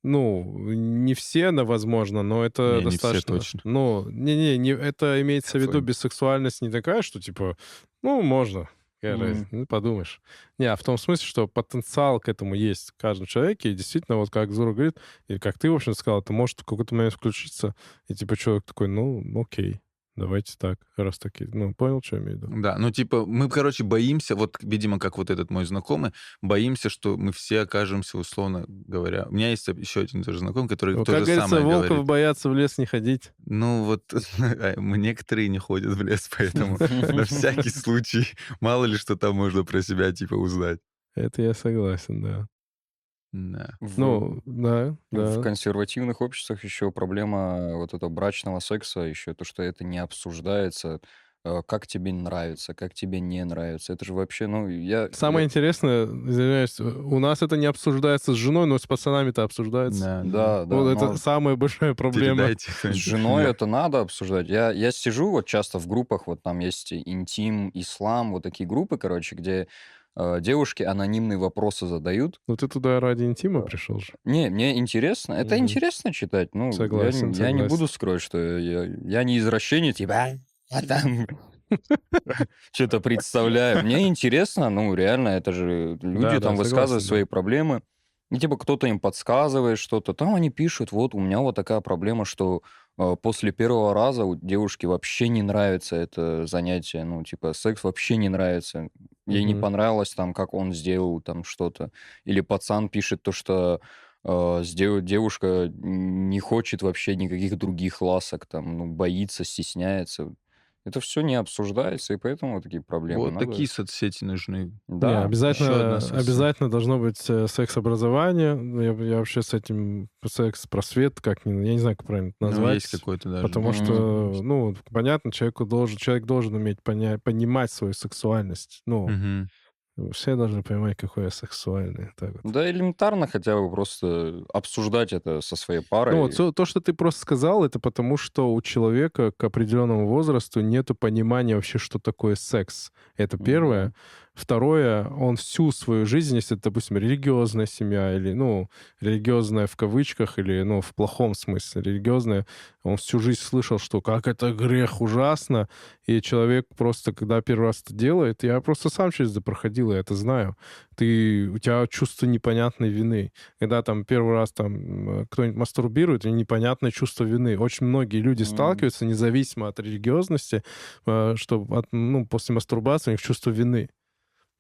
Ну, не все, да, возможно, но это Не, не все достаточно. точно. Ну, не-не, не, это имеется в виду бисексуальность не такая, что типа, ну, можно, разница, ну, подумаешь. Не, а в том смысле, что потенциал к этому есть в каждом человеке, и действительно, вот как Зура говорит, или как ты, в общем, сказал, это может в какой-то момент включиться, и типа человек такой, ну, окей, давайте так, раз таки, ну, понял, что я имею в виду? Да, ну типа мы, короче, боимся, вот, видимо, как вот этот мой знакомый, боимся, что мы все окажемся, условно говоря. У меня есть еще один тоже знакомый, который Ну, то же самое волков говорит. боятся в лес не ходить. Ну вот (laughs) а, некоторые не ходят в лес, (laughs) поэтому (laughs) на всякий случай, мало ли что там можно про себя типа узнать. Это я согласен, да. Да. В- Ну, да, В да. консервативных обществах еще проблема вот этого брачного секса, еще то, что это не обсуждается, э, как тебе нравится, как тебе не нравится. Это же вообще, ну, я... Самое я- интересное, извиняюсь, у нас это не обсуждается с женой, но с пацанами-то обсуждается. Да, Да, да. вот но это самая большая проблема. Передайте С женой это надо обсуждать. Я, я сижу вот часто в группах, вот там есть интим, ислам, вот такие группы, короче, где э, девушки анонимные вопросы задают. Ну ты туда ради интима пришел же. Не, мне интересно. Это Мгм. интересно читать. Ну, я Согласен, не- я, не согласен. буду скрывать, что я, я не извращенец, типа, я там (laughs) что-то представляю. Мне интересно, ну, реально, это же люди там высказывают согласен, свои проблемы. И типа кто-то им подсказывает что-то. Там они пишут, вот у меня вот такая проблема, что э, после первого раза у девушки вообще не нравится это занятие. Ну, типа, секс вообще не нравится. Ей не Мгм. понравилось там, как он сделал там что-то. Или пацан пишет то, что э, девушка не хочет вообще никаких других ласок, там, ну, боится, стесняется. Это все не обсуждается, и поэтому вот такие проблемы. Вот Надо- такие соцсети нужны. Не, Да, еще обязательно, обязательно должно быть э, секс-образование. Ну, Я, я вообще с этим секс-просвет, как ни- я не знаю, как правильно это Ну, назвать. есть какой-то даже. Потому Мгм. что, ну, понятно, человеку должен, человек должен уметь поня- понимать свою сексуальность. Ну, Мгм. Все должны понимать, какой я сексуальный. Так вот. Да, элементарно хотя бы просто обсуждать это со своей парой. Ну, вот то, то, что ты просто сказал, это потому, что у человека к определенному возрасту нет понимания вообще, что такое секс. Это первое. Второе, он всю свою жизнь, если это, допустим, религиозная семья, или, ну, религиозная в кавычках, или, ну, в плохом смысле религиозная, он всю жизнь слышал, что как это грех ужасно, и человек просто, когда первый раз это делает, я просто сам через это проходил, я это знаю, ты, у тебя чувство непонятной вины. Когда там первый раз там э, кто-нибудь мастурбирует, и непонятное чувство вины. Очень многие люди сталкиваются, независимо от религиозности, э, что от- ну, после мастурбации у них чувство вины.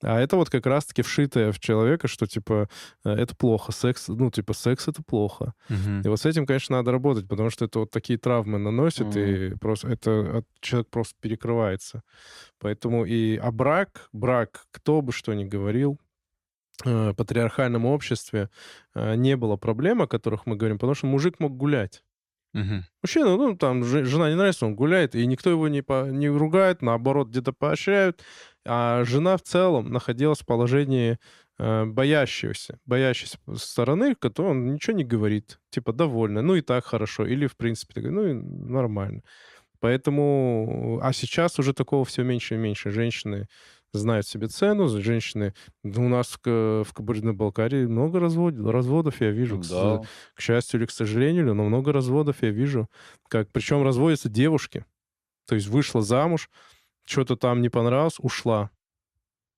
А это вот как раз-таки вшитое в человека, что, типа, э, это плохо, секс, ну, типа, секс — это плохо. Мгм. И вот с этим, конечно, надо работать, потому что это вот такие травмы наносит, и просто это человек просто перекрывается. Поэтому и... А брак, брак, кто бы что ни говорил, э, патриархальном обществе э, не было проблем, о которых мы говорим, потому что мужик мог гулять. Мгм. Мужчина, ну, там, же- жена не нравится, он гуляет, и никто его не, по- не ругает, наоборот, где-то поощряют. А жена в целом находилась в положении э, боящегося, боящейся стороны, которой он ничего не говорит, типа, довольна, ну, и так хорошо, или, в принципе, ну, и нормально. Поэтому, а сейчас уже такого все меньше и меньше. Женщины знают себе цену, женщины... ну, У нас в, Ка- в Кабардино-Балкарии много развод, разводов, я вижу, к, Да. к счастью или к сожалению, но много разводов я вижу. Как, причем разводятся девушки. То есть вышла замуж, что-то там не понравилось, ушла.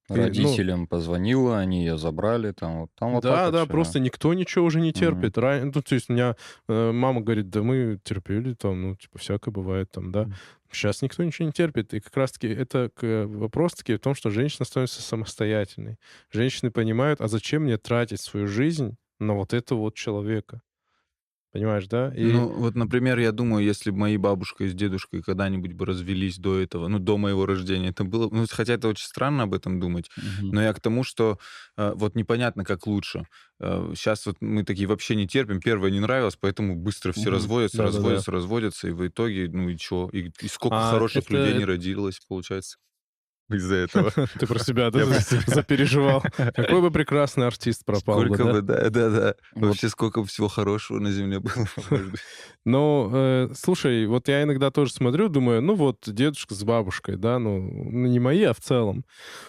И, ну, Родителям позвонила, они ее забрали, там вот, там вот да, да, всё. просто никто ничего уже не терпит. Ра- Ну, то есть у меня э, мама говорит, да мы терпели там, ну, типа, всякое бывает там, да. Мгм. Сейчас никто ничего не терпит. И как раз-таки это к- вопрос таки в том, что женщина становится самостоятельной. Женщины понимают, а зачем мне тратить свою жизнь на вот этого вот человека? Понимаешь, да? И... Ну, вот, например, я думаю, если бы мои бабушка и с дедушкой когда-нибудь бы развелись до этого, ну, до моего рождения, это было... Ну, хотя это очень странно об этом думать, Мгм. но я к тому, что э, вот непонятно, как лучше. сейчас вот мы такие вообще не терпим. Первое не нравилось, поэтому быстро все Мгм. разводятся, Да-да-да. разводятся, разводятся, и в итоге, ну и чё? И, и сколько А хороших это- людей не родилось, получается, из-за этого. (laughs) Ты про себя, да, запереживал. (laughs) Какой бы прекрасный артист пропал бы, Сколько да? бы, да, да, да. Вот. Вообще сколько всего хорошего на земле было. (laughs) Ну, э, слушай, вот я иногда тоже смотрю, думаю, ну вот дедушка с бабушкой, да, ну, ну, не мои, а в целом.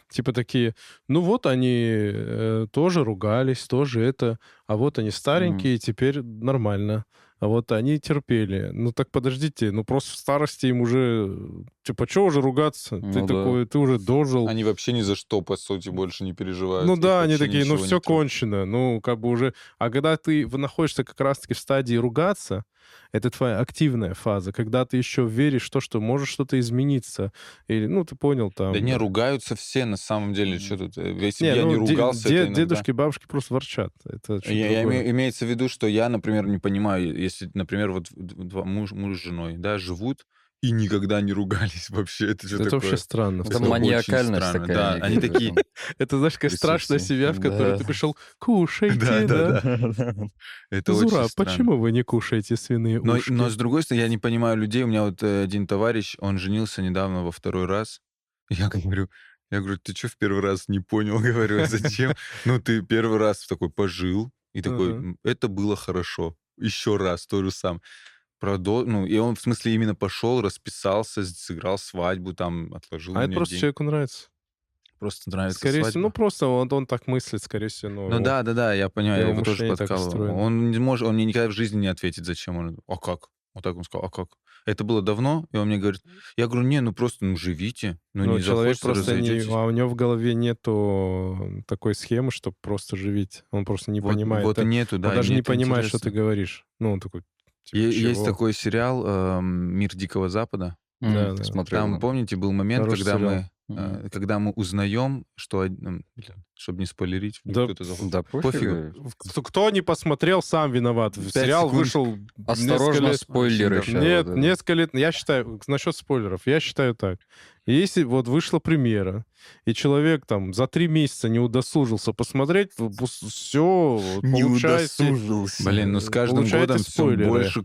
Типа такие, ну вот они э, тоже ругались, тоже это, а вот они старенькие, теперь нормально. А вот они терпели. Ну так подождите, ну просто в старости им уже, типа, что уже ругаться? ты Ну да. такой, ты уже дожил. Они вообще ни за что, по сути, больше не переживают. Ну Их да, они такие, ну все кончено, ну как бы уже... А когда ты находишься как раз-таки в стадии ругаться, это твоя активная фаза, когда ты еще веришь в то, что может что-то измениться. Или, ну ты понял, там... Да не, ругаются все, на самом деле. Что тут? э, Если не, бы я ну, не ругался, де- это иногда- Дедушки, бабушки просто ворчат. Это Я, я име- имеется в виду, что я, например, не понимаю, если, например, вот два муж, муж с женой, да, живут и никогда не ругались (laughs) вообще. Это Это такое? вообще странно. Это Это маниакальность странно, такая. да. Они такие. (laughs) Это, знаешь, такая страшная семья, в которую Да. ты пришел, кушайте, Да, (laughs) Это Зура, почему вы не кушаете свиные Но, ушки? но с другой стороны, я не понимаю людей. У меня вот э, один товарищ, он женился недавно во второй раз. Я говорю, я говорю, ты что в первый раз не понял? Говорю, «А зачем? Ну, ты первый раз такой пожил, и такой, Ага. «М, это было хорошо. Еще раз то же самое. Продо... Ну, и он, в смысле, именно пошел, расписался, сыграл свадьбу, там, отложил А это просто деньги. человеку нравится. Просто нравится Скорее всего, ну просто он, он так мыслит, скорее всего. Ну, Ну да, да, да, я понимаю, я его его тоже подкалывал. Он не может, он мне никогда в жизни не ответит, зачем он. А как? Вот так он сказал, а как? Это было давно, и он мне говорит, я говорю, не, ну просто, ну живите, ну, Ну, не человек просто не... разойдетесь». А у него в голове нету такой схемы, чтобы просто живить. Он просто не вот, понимает. Вот и это. нету, да. он даже не это понимает, что ты интересно. говоришь. Ну, он такой, Есть чего? такой сериал эм, «Мир Дикого Запада». Да, да. Смотрел. Там, помните, был момент, Хороший когда сериал. мы, Э, когда мы узнаем, что... блин, чтобы не спойлерить, Да. Да пофигу. Кто, кто не посмотрел, сам виноват. Сериал секунд. вышел Осторожно, лет- спойлеры Нет, это. несколько лет. Я считаю, насчет спойлеров, я считаю так. Если вот вышла премьера, и человек там за три месяца не удосужился посмотреть, все, получайте. Блин, ну с каждым Получаете годом все спойлеры. больше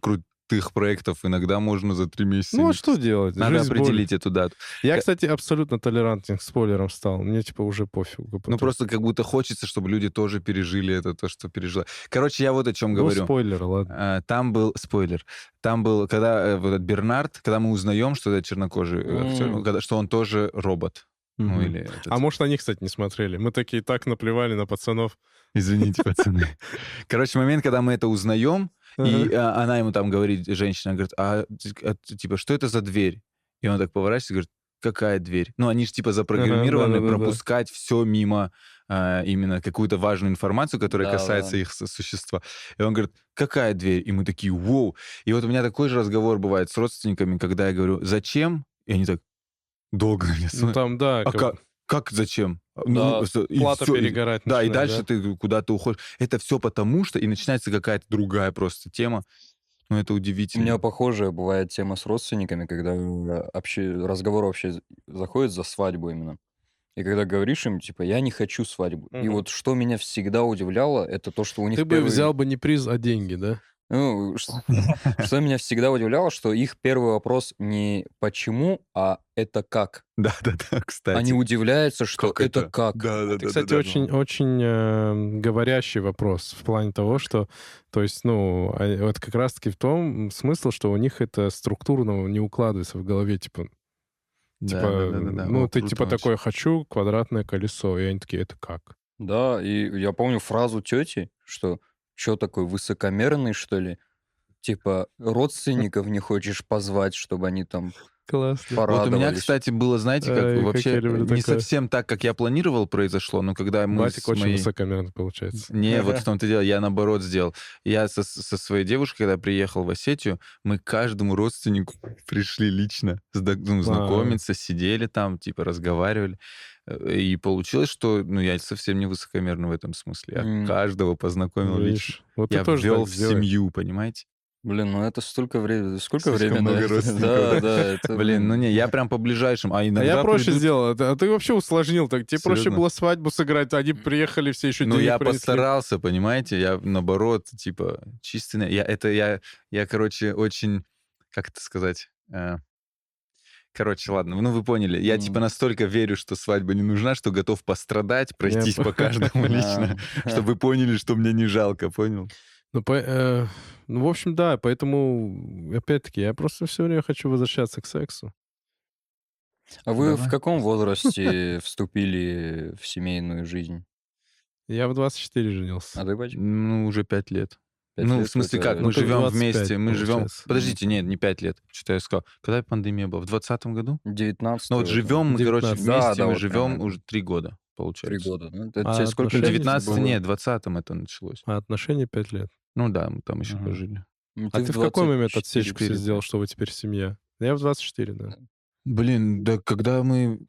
крутых проектов. Иногда можно за три месяца. Ну, а что делать? Надо Жизнь боль. определить эту дату. Я, кстати, абсолютно толерантен к спойлерам стал. Мне, типа, уже пофигу. Ну, Потом- просто как будто хочется, чтобы люди тоже пережили это, то, что пережила. Короче, я вот о чем Ну, говорю. спойлер, ладно. А, Там был спойлер. Там был, когда э, вот этот Бернард, когда мы узнаем, что это чернокожий, э, актер, ну, когда- что он тоже робот. Ну, Мгм. или этот- А может, они, кстати, не смотрели. Мы такие так наплевали на пацанов. Извините, пацаны. (laughs) Короче, момент, когда мы это узнаем, и а, она ему там говорит, женщина говорит, а, а, типа, что это за дверь? И он так поворачивается и говорит, какая дверь? Ну, они же типа запрограммированы да-да-да-да. пропускать все мимо а, именно какую-то важную информацию, которая Да, касается да. их существа. И он говорит, какая дверь? И мы такие, вау. И вот у меня такой же разговор бывает с родственниками, когда я говорю, зачем? И они так долго Ну, там, да. А как- как, зачем? Да, с- и плата всё, и- перегорать Да, и дальше да? ты куда-то уходишь. Это все потому, что и начинается какая-то другая просто тема. Ну, это У удивительно. меня похожая бывает тема с родственниками, когда э, обще- разговор вообще заходит за свадьбу именно. И когда говоришь им, типа, я не хочу свадьбу. И Мгм. вот что меня всегда удивляло, это то, что у них Ты бы первый- взял бы не приз, а деньги, да? Ну, (laughs) ш- что меня всегда удивляло, что их первый вопрос не почему, а это как. Да, (laughs) да, да, кстати. Они удивляются, что Как это, это? как. Да, да, Это, да, кстати, да, да. очень, очень э, говорящий вопрос в плане того, что, то есть, ну, а- вот как раз-таки в том смысл, что у них это структурно не укладывается в голове, типа, Да, типа, да, да, да, да. ну, О, ты типа вообще. такой, хочу квадратное колесо, и они такие, это как? Да, и я помню фразу тети, что что такой высокомерный, что ли? Типа, родственников не хочешь позвать, чтобы они там Классно. Вот у меня, кстати, было, знаете, как Ай, как вообще люблю не такое. совсем так, как я планировал, произошло, но когда мы Батик с очень моей... высокомерный получается. Не, (laughs) вот в том-то дело, я наоборот сделал. Я со, со своей девушкой, когда приехал в Осетию, мы к каждому родственнику (laughs) пришли лично ну, знакомиться, сидели там, типа разговаривали. Э, И получилось, что ну, я совсем не высокомерный в этом смысле. Я каждого познакомил лично. Вот Я ввел в сделай. семью, понимаете? Блин, ну это столько времени. Сколько Слишком времени? много да? родственников, Да, (laughs) это, Блин, ну не, я прям по ближайшим, а А иногда я проще придут- сделал, а ты- а вообще усложнил. Так тебе проще Серьезно? было свадьбу сыграть, они приехали все еще Ну, я принесли. постарался, понимаете? Я, наоборот, типа, чистый... Я, это я, я, короче, очень... Как это сказать? Э, Короче, ладно, ну вы поняли. Я, типа, настолько верю, что свадьба не нужна, что готов пострадать, пройтись по- по каждому (laughs) лично, А, чтобы вы поняли, что мне не жалко, понял? Ну, по- э, ну, в общем, да, поэтому, опять-таки, я просто все время хочу возвращаться к сексу. А вы в Давай. каком (laughs) возрасте вступили в семейную жизнь? Я в 24 женился. А ты, батя? Ну, уже пять лет. Пять ну, лет в смысле, это- как? Ну, Мы в живем 25, вместе, мы живем... Подождите, нет, не пять лет. Что-то я сказал. Когда пандемия была? В двадцатом году? 19 Ну, вот живем мы, короче, 19. вместе, Да, да, мы вот живем прям уже три года, получается. Три года. Ну, это А тебе сколько Ну, отношения лет 19 было? нет, в 20-м это началось. А отношения 5 лет. Ну да, мы там еще Ага. пожили. Ну, А ты в какой момент отсечку себе 24, сделал, что вы теперь семья? Я в 24, да. Блин, да когда мы...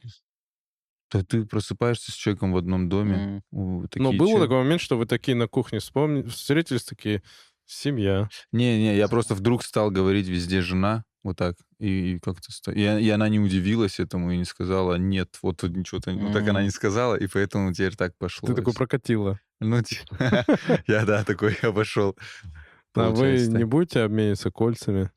Да ты просыпаешься с человеком в одном доме. М. у, Но такие был чё- такой момент, что вы такие на кухне вспомнили, встретились такие, семья. Не-не, я (laughs) просто вдруг стал говорить везде жена, вот так, и, и как-то... И, и она не удивилась этому и не сказала, нет, вот тут ничего-то... Вот так она не сказала, и поэтому теперь так пошло. Ты такой прокатила. Ну, типа, (laughs) я, да, такой обошел. А вы не будете обмениваться кольцами?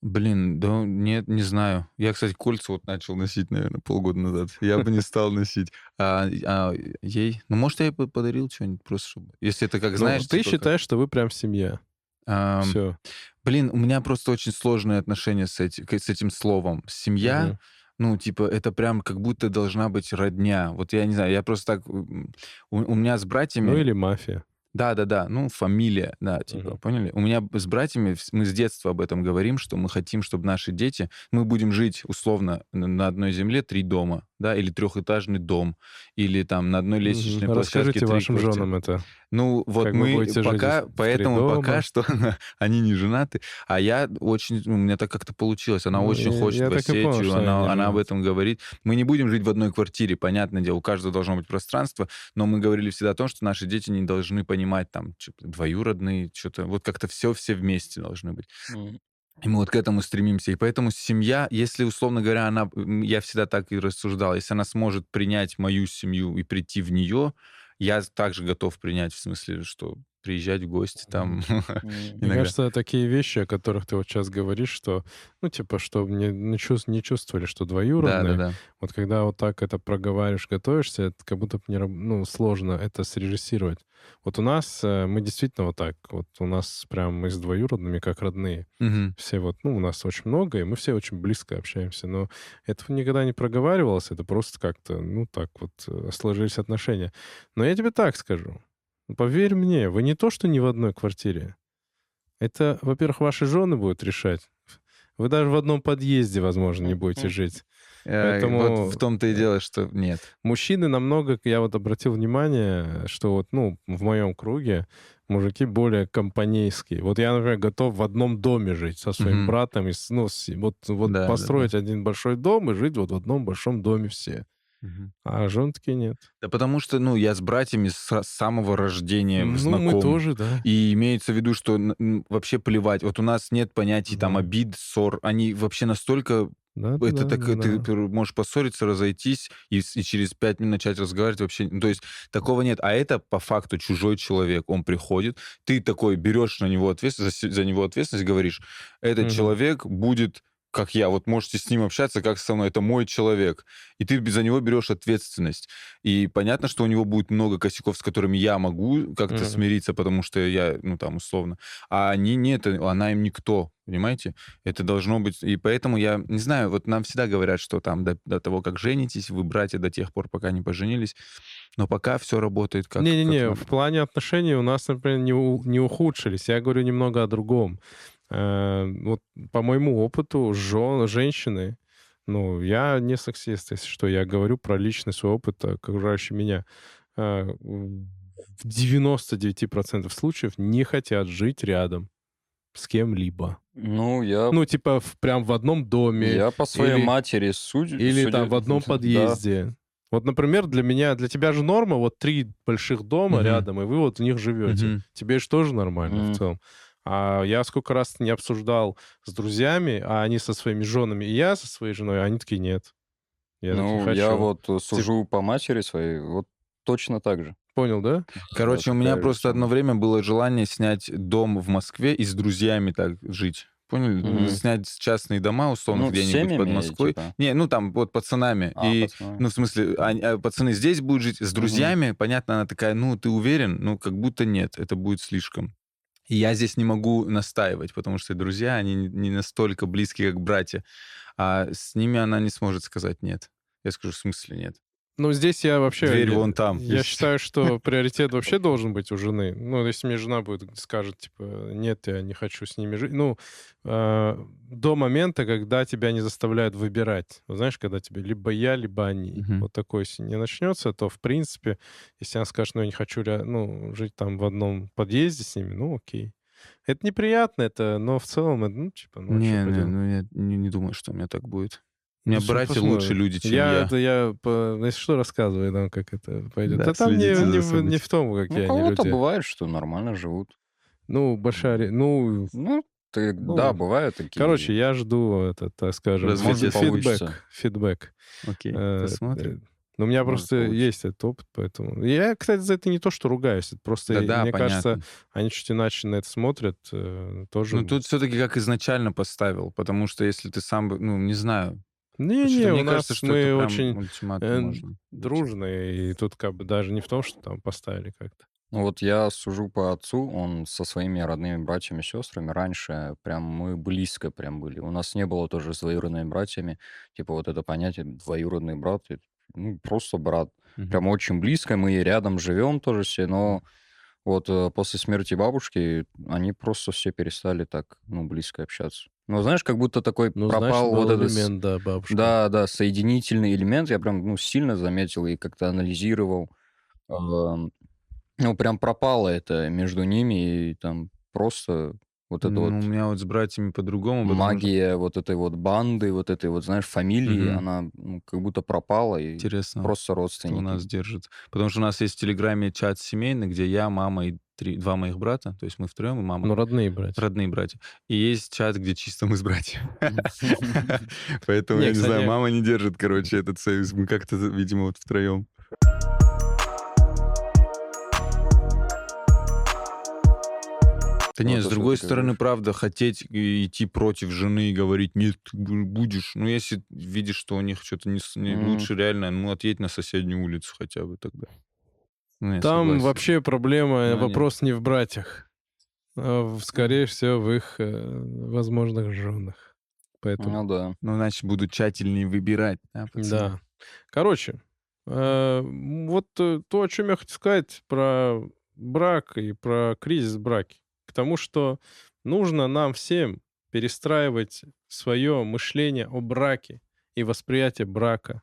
Блин, да нет, не знаю. Я, кстати, кольца вот начал носить, наверное, полгода назад. Я бы не стал носить. А, а ей? Ну, может, я ей подарил что-нибудь просто, чтобы... Если это как, Ну, знаешь... ты типа как- считаешь, что вы прям семья. Ам, Все. Блин, у меня просто очень сложные отношения с этим, с этим словом. Семья, ну, типа, это прям как будто должна быть родня. Вот я не знаю, я просто так... У, у меня с братьями... Ну или мафия. Да, да, да. Ну, фамилия, да, типа, Мгм. поняли? У меня с братьями, мы с детства об этом говорим, что мы хотим, чтобы наши дети, мы будем жить условно на одной земле три дома, да, или трехэтажный дом, или там на одной лестничной Мгм. площадке Расскажите вашим квартиры. женам это. Ну, вот Как мы пока, поэтому пока что (laughs) они не женаты, а я очень, у меня так как-то получилось, она Ну, очень я- хочет я в Осетию, она, она об этом говорит. Мы не будем жить в одной квартире, понятное дело, у каждого должно быть пространство, но мы говорили всегда о том, что наши дети не должны понимать там двоюродные, что-то, вот как-то все все вместе должны быть. М. И мы вот к этому стремимся. И поэтому семья, если, условно говоря, она, я всегда так и рассуждал, если она сможет принять мою семью и прийти в нее, я также готов принять, в смысле, что приезжать в гости там. (laughs) Мне кажется, такие вещи, о которых ты вот сейчас говоришь, что, ну, типа, что не, не, чувс- не чувствовали, что Да, двоюродные, да, да. вот когда вот так это проговариваешь, готовишься, это как будто бы не, ну, сложно это срежиссировать. Вот у нас, э, мы действительно вот так, вот у нас прям мы с двоюродными как родные. Мгм. Все вот, ну, у нас очень много, и мы все очень близко общаемся, но этого никогда не проговаривалось, это просто как-то, ну, так вот э, сложились отношения. Но я тебе так скажу, поверь мне, вы не то, что не в одной квартире. Это, во-первых, ваши жены будут решать. Вы даже в одном подъезде, возможно, не будете жить. Э, Поэтому- Вот в том-то и дело, что нет. Мужчины намного, я вот обратил внимание, что вот, ну, в моем круге мужики более компанейские. Вот я, например, готов в одном доме жить со своим Мгм. братом, и, с- ну, с- вот, вот Да, да, построить один большой дом и жить вот в одном большом доме все. Мгм. А такие нет. Да потому что, ну, я с братьями с самого рождения Ну, знаком. мы тоже, да. И имеется в виду, что вообще плевать. Вот у нас нет понятий там Да. обид, ссор. Они вообще настолько... Да, Это да, так, да, ты да. можешь поссориться, разойтись и, и через пять минут начать разговаривать вообще. ну, То есть такого нет. А это по факту чужой человек. Он приходит, ты такой берешь на него ответственность, за, за него ответственность, говоришь, этот Мгм. человек будет как я, вот можете с ним общаться, как со мной, это мой человек. И ты за него берешь ответственность. И понятно, что у него будет много косяков, с которыми я могу как-то Мгм. смириться, потому что я, ну там, условно. А они нет, она им никто, понимаете? Это должно быть... И поэтому я, не знаю, вот нам всегда говорят, что там до, до того, как женитесь, вы братья до тех пор, пока не поженились. Но пока все работает как... Не-не-не, в плане отношений у нас, например, не, у- не ухудшились. Я говорю немного о другом. Э, Вот по моему опыту, жен, женщины, ну, я не сексист, если что, я говорю про личный свой опыт, окружающий меня. Э, В 99% случаев не хотят жить рядом с кем-либо. Ну, я, Ну, типа, в- прям в одном доме. я по своей или- матери судь... Или судя- там в одном (laughs) да. подъезде. Вот, например, для меня, для тебя же норма, вот три больших дома Мгм. рядом, и вы вот в них живете. Мгм. Тебе же тоже нормально Мгм. в целом. А я сколько раз не обсуждал с друзьями, а они со своими женами, и я со своей женой, а они такие, нет. Я так Ну, хочу. я вот э, сужу по матери своей, вот точно так же. Понял, да? (laughs) Короче, Да, у меня просто одно время было желание снять дом в Москве и с друзьями так жить. Поняли? Мгм. Снять частные дома, условно, Ну, где-нибудь под Москвой. типа? Не, ну там вот пацанами. А, и, пацаны. ну, в смысле, они- а пацаны здесь будут жить с друзьями. Понятно, она такая, ну, ты уверен? Ну, как будто нет, это будет слишком. И я здесь не могу настаивать, потому что друзья, они не- настолько близкие, как братья. А с ними она не сможет сказать нет. Я скажу, в смысле нет. Ну, здесь я вообще... Дверь я- вон там. Я есть. считаю, что приоритет вообще должен быть у жены. Ну, если мне жена будет скажет, типа, нет, я не хочу с ними жить. Ну, э, до момента, когда тебя не заставляют выбирать. Вот знаешь, когда тебе либо я, либо они. Мгм. Вот такое, если не начнется, то, в принципе, если она скажет, ну, я не хочу ну, жить там в одном подъезде с ними, ну, окей. Это неприятно, это, но в целом, это, ну, типа, ну, не, не, ну я не, не думаю, что у меня так будет. У меня Ну, всё братья посмотрим. лучше люди, чем я. я. Это я, по, если что, рассказываю, нам, как это пойдет. Да, Да, там не, не, в- не в том, Ну, какие у они кого-то люди. бывает, что нормально живут. Ну, большая... Ну, Ну, ты, Ну, да, бывают такие. короче, я жду, это, так скажем, Развитие фидбэк. получится. Фидбэк. Окей, Э, посмотрим. э, Но у меня Может, просто получится. есть этот опыт, поэтому... Я, кстати, за это не то, что ругаюсь. Это просто, Да-да, мне кажется, понятно. они чуть иначе на это смотрят. э, Тоже... Ну, тут все-таки как изначально поставил, потому что если ты сам, ну, не знаю. Не-не, у мне нас кажется, что мы это прям очень ультиматум э, можно. дружные, и тут как бы даже не в том, что там поставили как-то. Ну вот я сужу по отцу, он со своими родными братьями и сестрами раньше прям мы близко прям были. У нас не было тоже с двоюродными братьями, типа вот это понятие двоюродный брат, ну просто брат. Мгм. Прям очень близко, мы рядом живем тоже все, но вот э, после смерти бабушки они просто все перестали так, ну, близко общаться. Ну, знаешь, как будто такой Ну, пропал знаешь, вот этот... элемент, да, бабушка. Да, да, соединительный элемент я прям, ну, сильно заметил и как-то анализировал. Ну, прям пропало это между ними, и там просто вот это Ну, вот у меня вот с братьями по-другому. потому что- магия вот этой вот банды, вот этой вот, знаешь, фамилии, Мгм. она ну, как будто пропала, и Интересно, просто что у родственники. нас держит. Потому что у нас есть в Телеграме чат семейный, где я, мама и три, два моих брата, то есть мы втроем, и мама. Ну, родные братья. Родные братья. И есть чат, где чисто мы с братьями. (laughs) Поэтому, я не знаю, мама не держит, короче, этот союз. Мы как-то, видимо, вот втроем. Да Ну, нет, с другой стороны, говоришь. правда, хотеть идти против жены и говорить, нет, будешь. Ну, если видишь, что у них что-то не, не Мгм. лучше, реально, ну, отъедь на соседнюю улицу хотя бы тогда. Ну, Там согласен. вообще проблема, Ну, они- вопрос не в братьях. а в- скорее всего, в их э, возможных женах. Поэтому, Ну да. Ну, значит, буду тщательнее выбирать. Да, пацаны? да. Короче, э, вот э, то, о чем я хотел сказать про брак и про кризис в браке. К тому, что нужно нам всем перестраивать свое мышление о браке и восприятие брака.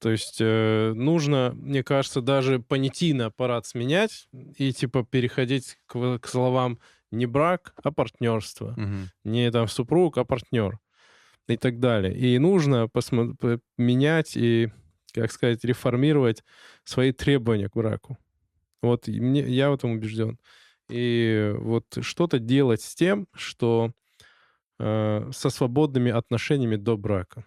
То есть э, нужно, мне кажется, даже понятийный аппарат сменять и типа переходить к, к словам не брак, а партнерство. Мгм. Не там супруг, а партнер. И так далее. И нужно посмо- менять и как сказать, реформировать свои требования к браку. Вот мне, я в этом убежден. И вот что-то делать с тем, что э, со свободными отношениями до брака.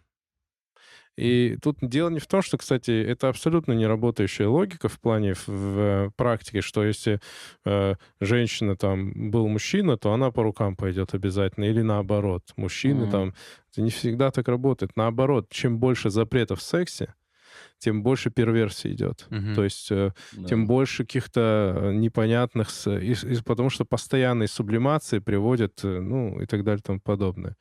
И тут дело не в том, что, кстати, это абсолютно не работающая логика в плане в, в практике, что если э, женщина там был мужчина, то она по рукам пойдет обязательно, или наоборот, мужчины mm-hmm. там, это не всегда так работает. Наоборот, чем больше запретов в сексе, тем больше перверсий идет. Угу. То есть э, да. тем больше каких-то э, непонятных... И, и, потому что постоянные сублимации приводят, э, ну, и так далее, и тому подобное.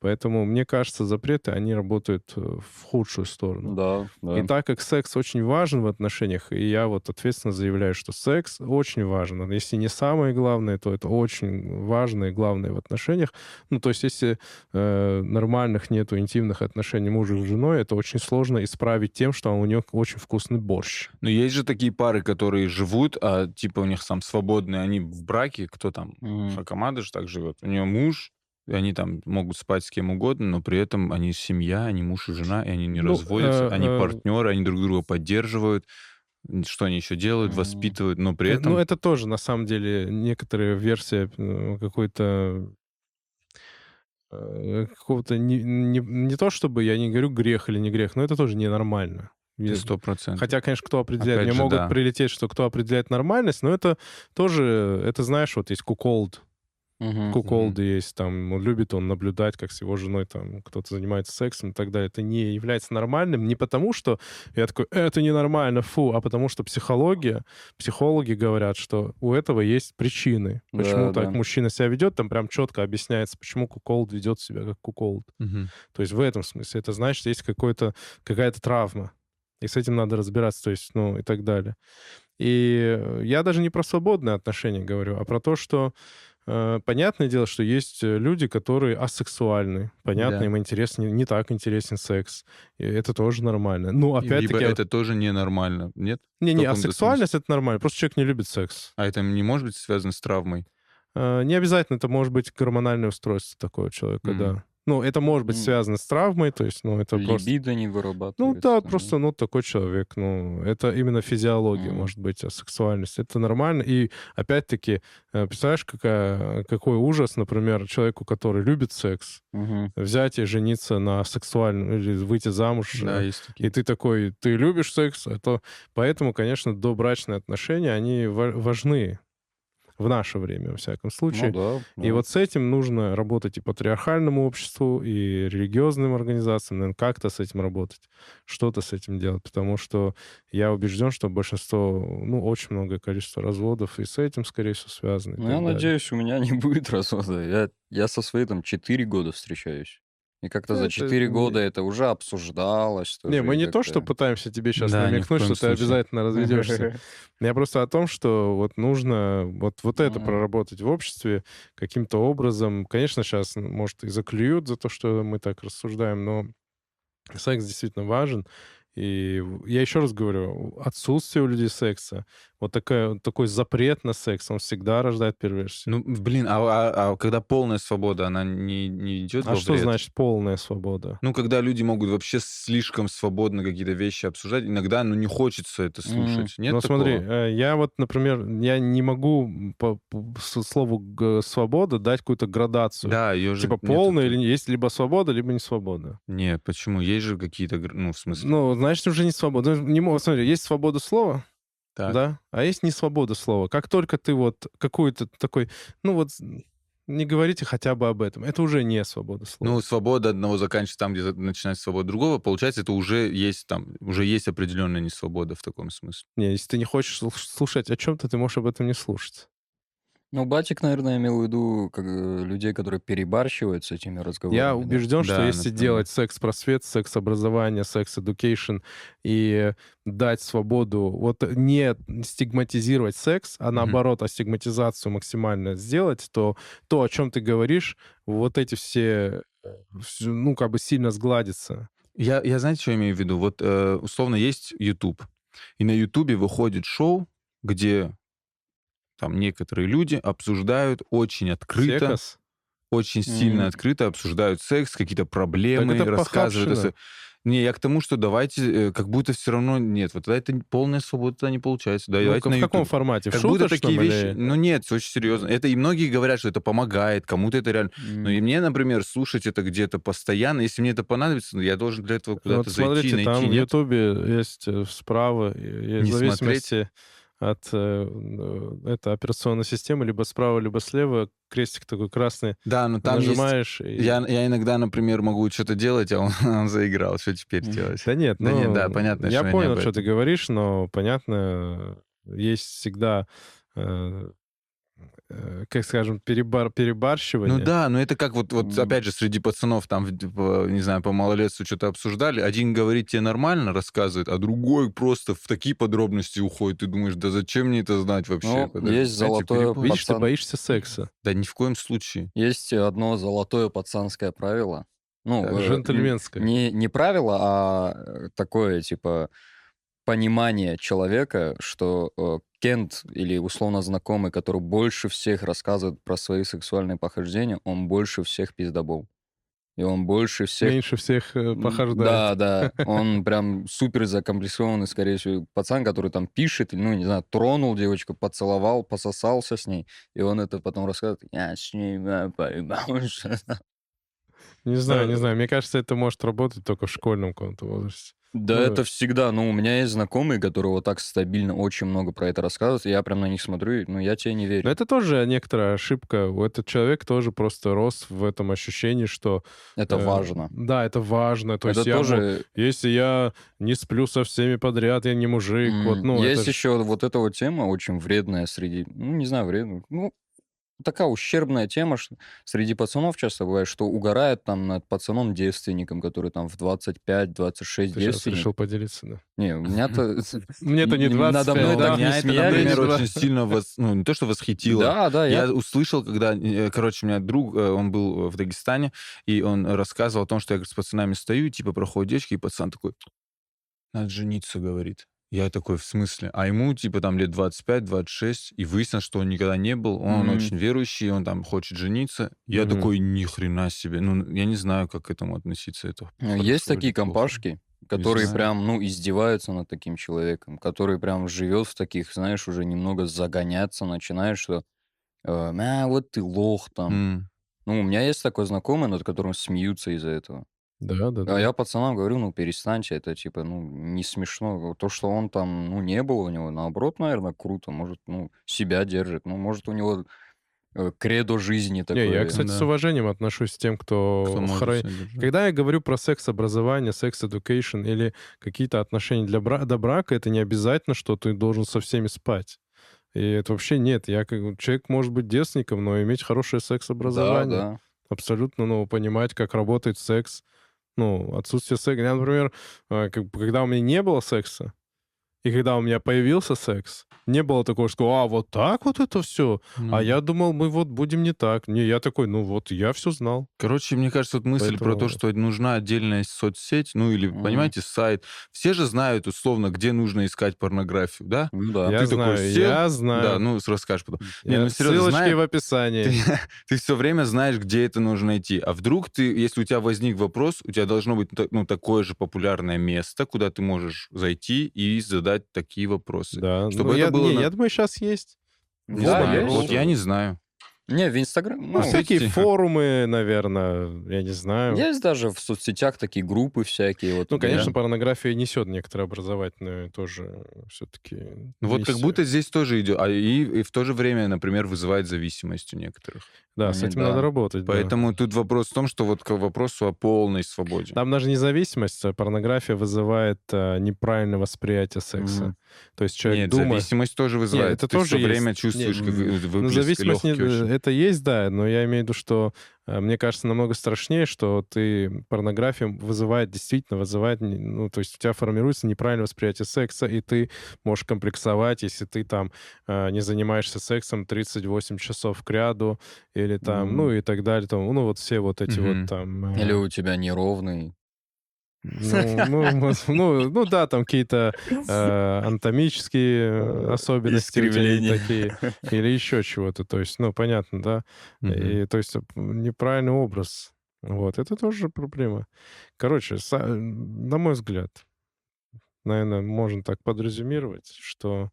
Поэтому, мне кажется, запреты, они работают э, в худшую сторону. Да, да. И так как секс очень важен в отношениях, и я вот ответственно заявляю, что секс очень важен. Если не самое главное, то это очень важно и главное в отношениях. Ну, то есть, если э, нормальных нету интимных отношений мужа с женой, это очень сложно исправить тем, что у него очень вкусный борщ. Но есть же такие пары, которые живут, а типа у них сам свободные, они в браке, кто там, mm. Хакамада же так живет. У нее муж, и они там могут спать с кем угодно, но при этом они семья, они муж и жена, и они не ну, разводятся, э, они э, партнеры, они друг друга поддерживают. Что они еще делают, воспитывают, но при э, этом... Ну, это тоже, на самом деле, некоторая версия э, какой-то какого-то не, не, не то чтобы я не говорю грех или не грех, но это тоже ненормально. Сто процентов. Хотя, конечно, кто определяет, Опять мне же, могут да. прилететь, что кто определяет нормальность, но это тоже, это знаешь, вот есть куколд, Uh-huh, Куколды uh-huh. есть, там, он любит он наблюдать, как с его женой там кто-то занимается сексом и так далее. Это не является нормальным не потому, что я такой, это ненормально, фу, а потому что психология, психологи говорят, что у этого есть причины. Почему да, так да. мужчина себя ведет, там прям четко объясняется, почему куколд ведет себя как куколд. Uh-huh. То есть в этом смысле. Это значит, есть какой-то, какая-то травма. И с этим надо разбираться, то есть, ну, и так далее. И я даже не про свободные отношения говорю, а про то, что понятное дело, что есть э, люди, которые асексуальны. Понятно, да. им интересен, не так интересен секс. И это тоже нормально. Ну, опять-таки... Либо это тоже ненормально, нет? Не-не, асексуальность — это нормально. Просто человек не любит секс. А это не может быть связано с травмой? Э, не обязательно. Это может быть гормональное устройство такого человека, mm. да. Ну, это может быть связано с травмой, то есть, ну, это Либидо просто... Либидо не вырабатывается. Ну, да, просто, ну, такой человек, ну, это именно физиология, mm. может быть, а сексуальность. Это нормально. И, опять-таки, э, представляешь, какая, какой ужас, например, человеку, который любит секс, mm-hmm. взять и жениться на сексуальном, или выйти замуж. Да, э, есть такие. И ты такой, ты любишь секс, это... Поэтому, конечно, добрачные отношения, они важны в наше время, во всяком случае. Ну, да, И вот с этим нужно работать и патриархальному обществу, и религиозным организациям, наверное, как-то с этим работать, что-то с этим делать, потому что я убежден, что большинство, ну, очень многое количество разводов и с этим, скорее всего, связано. Ну, я далее. надеюсь, у меня не будет (laughs) развода. Я, я со своей там 4 года встречаюсь. И как-то за 4 это... года это уже обсуждалось. Не, мы не то, что пытаемся тебе сейчас да, намекнуть, что случае. ты обязательно разведешься. (laughs) Я просто о том, что вот нужно вот, вот это проработать в обществе каким-то образом. Конечно, сейчас, может, и заклюют за то, что мы так рассуждаем, но секс действительно важен. И я еще раз говорю, отсутствие у людей секса, вот такая, такой запрет на секс, он всегда рождает перверсию. Ну, блин, а, а, а когда полная свобода, она не, не идет А что значит полная свобода? Ну, когда люди могут вообще слишком свободно какие-то вещи обсуждать, иногда, ну, не хочется это слушать. Mm. Нет ну, такого? смотри, э, я вот, например, я не могу по, по слову свобода дать какую-то градацию. Да, ее же Типа полная или есть либо свобода, либо не свобода. Нет, почему? Есть же какие-то, ну, в смысле... Ну, значит, уже не свобода. Ну, не, смотри, есть свобода слова, так. Да? А есть не свобода слова. Как только ты вот какую-то такой, ну вот не говорите хотя бы об этом. Это уже не свобода слова. Ну, свобода одного заканчивается там, где начинается свобода другого. Получается, это уже есть там, уже есть определенная несвобода в таком смысле. Не, если ты не хочешь слушать о чем-то, ты можешь об этом не слушать. Ну, Батик, наверное, имел в виду как, э, людей, которые перебарщивают с этими разговорами. Я убежден, да? что да, если например. делать секс-просвет, секс-образование, секс-эдукейшн и дать свободу, вот не стигматизировать секс, а наоборот, mm-hmm. астигматизацию максимально сделать, то то, о чем ты говоришь, вот эти все, э, ну, как бы сильно сгладится. Я, я знаете, что имею в виду? Вот, э, условно, есть YouTube, и на YouTube выходит шоу, где там некоторые люди обсуждают очень открыто, Секс? очень сильно mm. открыто обсуждают секс, какие-то проблемы, рассказывают. Похабщина. Не, я к тому, что давайте, э, как будто все равно нет. Вот тогда это полная свобода тогда не получается. Да, Ну, давайте к- на в каком YouTube. формате? В Как будто такие вещи... или- Ну нет, очень серьезно. Это и многие говорят, что это помогает, кому-то это реально... Ну и мне, например, слушать это где-то постоянно, если мне это понадобится, ну, я должен для этого Ну, куда-то Вот зайти, смотрите, найти. там в Нет? Ютубе есть э, справа, э, Не в зависимости от э, э, это операционной системы, либо справа, либо слева, крестик такой красный, Да, но там есть... нажимаешь. и- Я, я иногда, например, могу что-то делать, а он, (laughs) он заиграл. Что теперь делать? Да нет, Да ну, нет, да, понятно, Я что понял, что ты говоришь, но понятно, есть всегда, э, как скажем, перебар, перебарщивание. Ну да, но это как вот, вот опять же, среди пацанов там, не знаю, по малолетству что-то обсуждали. Один говорит тебе нормально, рассказывает, а другой просто в такие подробности уходит. Ты думаешь, да зачем мне это знать вообще? Ну, Подожди, есть знаете, золотое перебор. Видишь, ты боишься секса. Да ни в коем случае. Есть одно золотое пацанское правило. Ну, Так, э, Джентльменское. не, не правило, а э, такое, типа, понимание человека, что э, Кент или условно знакомый, который больше всех рассказывает про свои сексуальные похождения, он больше всех пиздобол. И он больше всех... Меньше всех э, похождает. Да, да. (laughs) Он прям супер закомплексованный, скорее всего, пацан, который там пишет, ну, не знаю, тронул девочку, поцеловал, пососался с ней, и он это потом рассказывает. Я с ней поебался». Не знаю, не знаю. Мне кажется, это может работать только в школьном каком-то возрасте. Да, Ну, это всегда. Ну, у меня есть знакомые, которые вот так стабильно очень много про это рассказывают, и я прям на них смотрю, и, ну, я тебе не верю. Но это тоже некоторая ошибка. У Этот человек тоже просто рос в этом ощущении, что... Это э, важно. Да, это важно. То это есть я тоже... если я не сплю со всеми подряд, я не мужик. м, Вот, ну, есть это еще вот эта вот тема очень вредная среди... Ну, не знаю, вредная. Ну, такая ущербная тема что среди пацанов часто бывает, что угорают там над пацаном-девственником, который там в 25-26 Ты сейчас девственник. решил поделиться, да. Не, у меня-то... (laughs) Мне-то не Н- 25, надо мной да? так не Меня это, смеялись, например, очень сильно ну, не то, что восхитило. Да, да, я... Услышал, когда, э, короче, у меня друг, э, он был в Дагестане, и он рассказывал о том, что я с пацанами стою, типа проходит девочка, и пацан такой, надо жениться, говорит. Я такой, в смысле? А ему, типа, там лет 25-26, и выяснилось, что он никогда не был, он Мгм. очень верующий, он там хочет жениться. Я Мгм. такой, ни хрена себе. Ну, я не знаю, как к этому относиться. Это Ну, Есть такие плохо? компашки, которые прям, ну, издеваются над таким человеком, который прям живет в таких, знаешь, уже немного загоняться начинает, что э, «А, вот ты лох там. М. Ну, у меня есть такой знакомый, над которым смеются из-за этого. Да, да, да. А я пацанам говорю, ну, перестаньте, это, типа, ну, не смешно. То, что он там, ну, не было у него, наоборот, наверное, круто. Может, ну, себя держит. Ну, может, у него э, кредо жизни такое. Не, я, кстати, с да. уважением отношусь к тем, кто... Кто держать. Когда я говорю про секс-образование, секс-education или какие-то отношения для бра- до брака, это не обязательно, что ты должен со всеми спать. И это вообще нет. Я как... Человек может быть девственником, но иметь хорошее Да, секс-образование. да. Абсолютно, ну, понимать, как работает секс. Ну, отсутствие секса. Я, например, э, когда у меня не было секса, и когда у меня появился секс, не было такого, что, а, вот так вот это все. А Ну. я думал, мы вот будем не так. Не, я такой, ну вот, я все знал. Короче, мне кажется, вот мысль про то, Поэтому- что нужна отдельная соцсеть, ну или, Мгм. понимаете, сайт. Все же знают, условно, где нужно искать порнографию, да? Ну, да. я ты такой знаю, сел? я знаю. Да, ну, расскажешь потом. Я- Не, ну, серьезно, Ссылочки знаю. в описании. Ты, (laughs) все время знаешь, где это нужно найти. А вдруг ты, если у тебя возник вопрос, у тебя должно быть ну, такое же популярное место, куда ты можешь зайти и задать такие вопросы. Да, Чтобы ну, это я, было не, на- я думаю, сейчас есть. Не Да, знаю. есть. Вот я не знаю. Не, в Инстаграм... Ну, Ну, всякие кстати. форумы, наверное, я не знаю. Есть даже в соцсетях такие группы всякие. Вот, Ну, конечно, порнография несет некоторые образовательные тоже все-таки. Ну вот как будто здесь тоже идет, а и, и в то же время, например, вызывает зависимость у некоторых. Да, с этим да. надо работать. да. Поэтому тут вопрос в том, что вот к вопросу о полной свободе. Там даже независимость, а порнография вызывает а, неправильное восприятие секса. Мгм. То есть человек Нет, думает... зависимость тоже вызывает. это Ты тоже все есть. время чувствуешь, Не, как м, выплеск Ну, зависимость не- очень. это есть, да, но я имею в виду, что э, мне кажется намного страшнее, что ты порнография вызывает, действительно вызывает, ну, то есть у тебя формируется неправильное восприятие секса, и ты можешь комплексовать, если ты там э, не занимаешься сексом 38 часов к ряду, или там, Мгм. ну, и так далее, там, ну, вот все вот эти Мгм. вот там... э, Или у тебя неровный. Ну, ну, (laughs) ну, ну да, там какие-то э, анатомические э, особенности такие, (laughs) или еще чего-то. То есть, ну, понятно, да. Мгм. И, то есть, неправильный образ. Вот, это тоже проблема. Короче, са- на мой взгляд, наверное, можно так подрезюмировать, что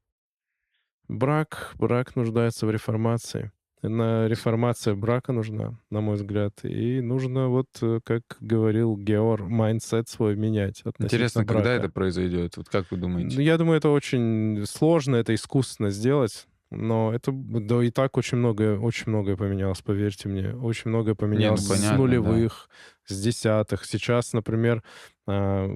брак, брак нуждается в реформации. На реформация брака нужна, на мой взгляд. И нужно, вот, э, как говорил Геор, mindset свой менять Интересно, когда брака. это произойдет? Вот как вы Ну, думаете? я думаю, это очень сложно, это искусственно сделать. Но это, да и так очень многое, очень многое поменялось, поверьте мне. Очень многое поменялось с понятно, да. нулевых, с десятых. Сейчас, например, а,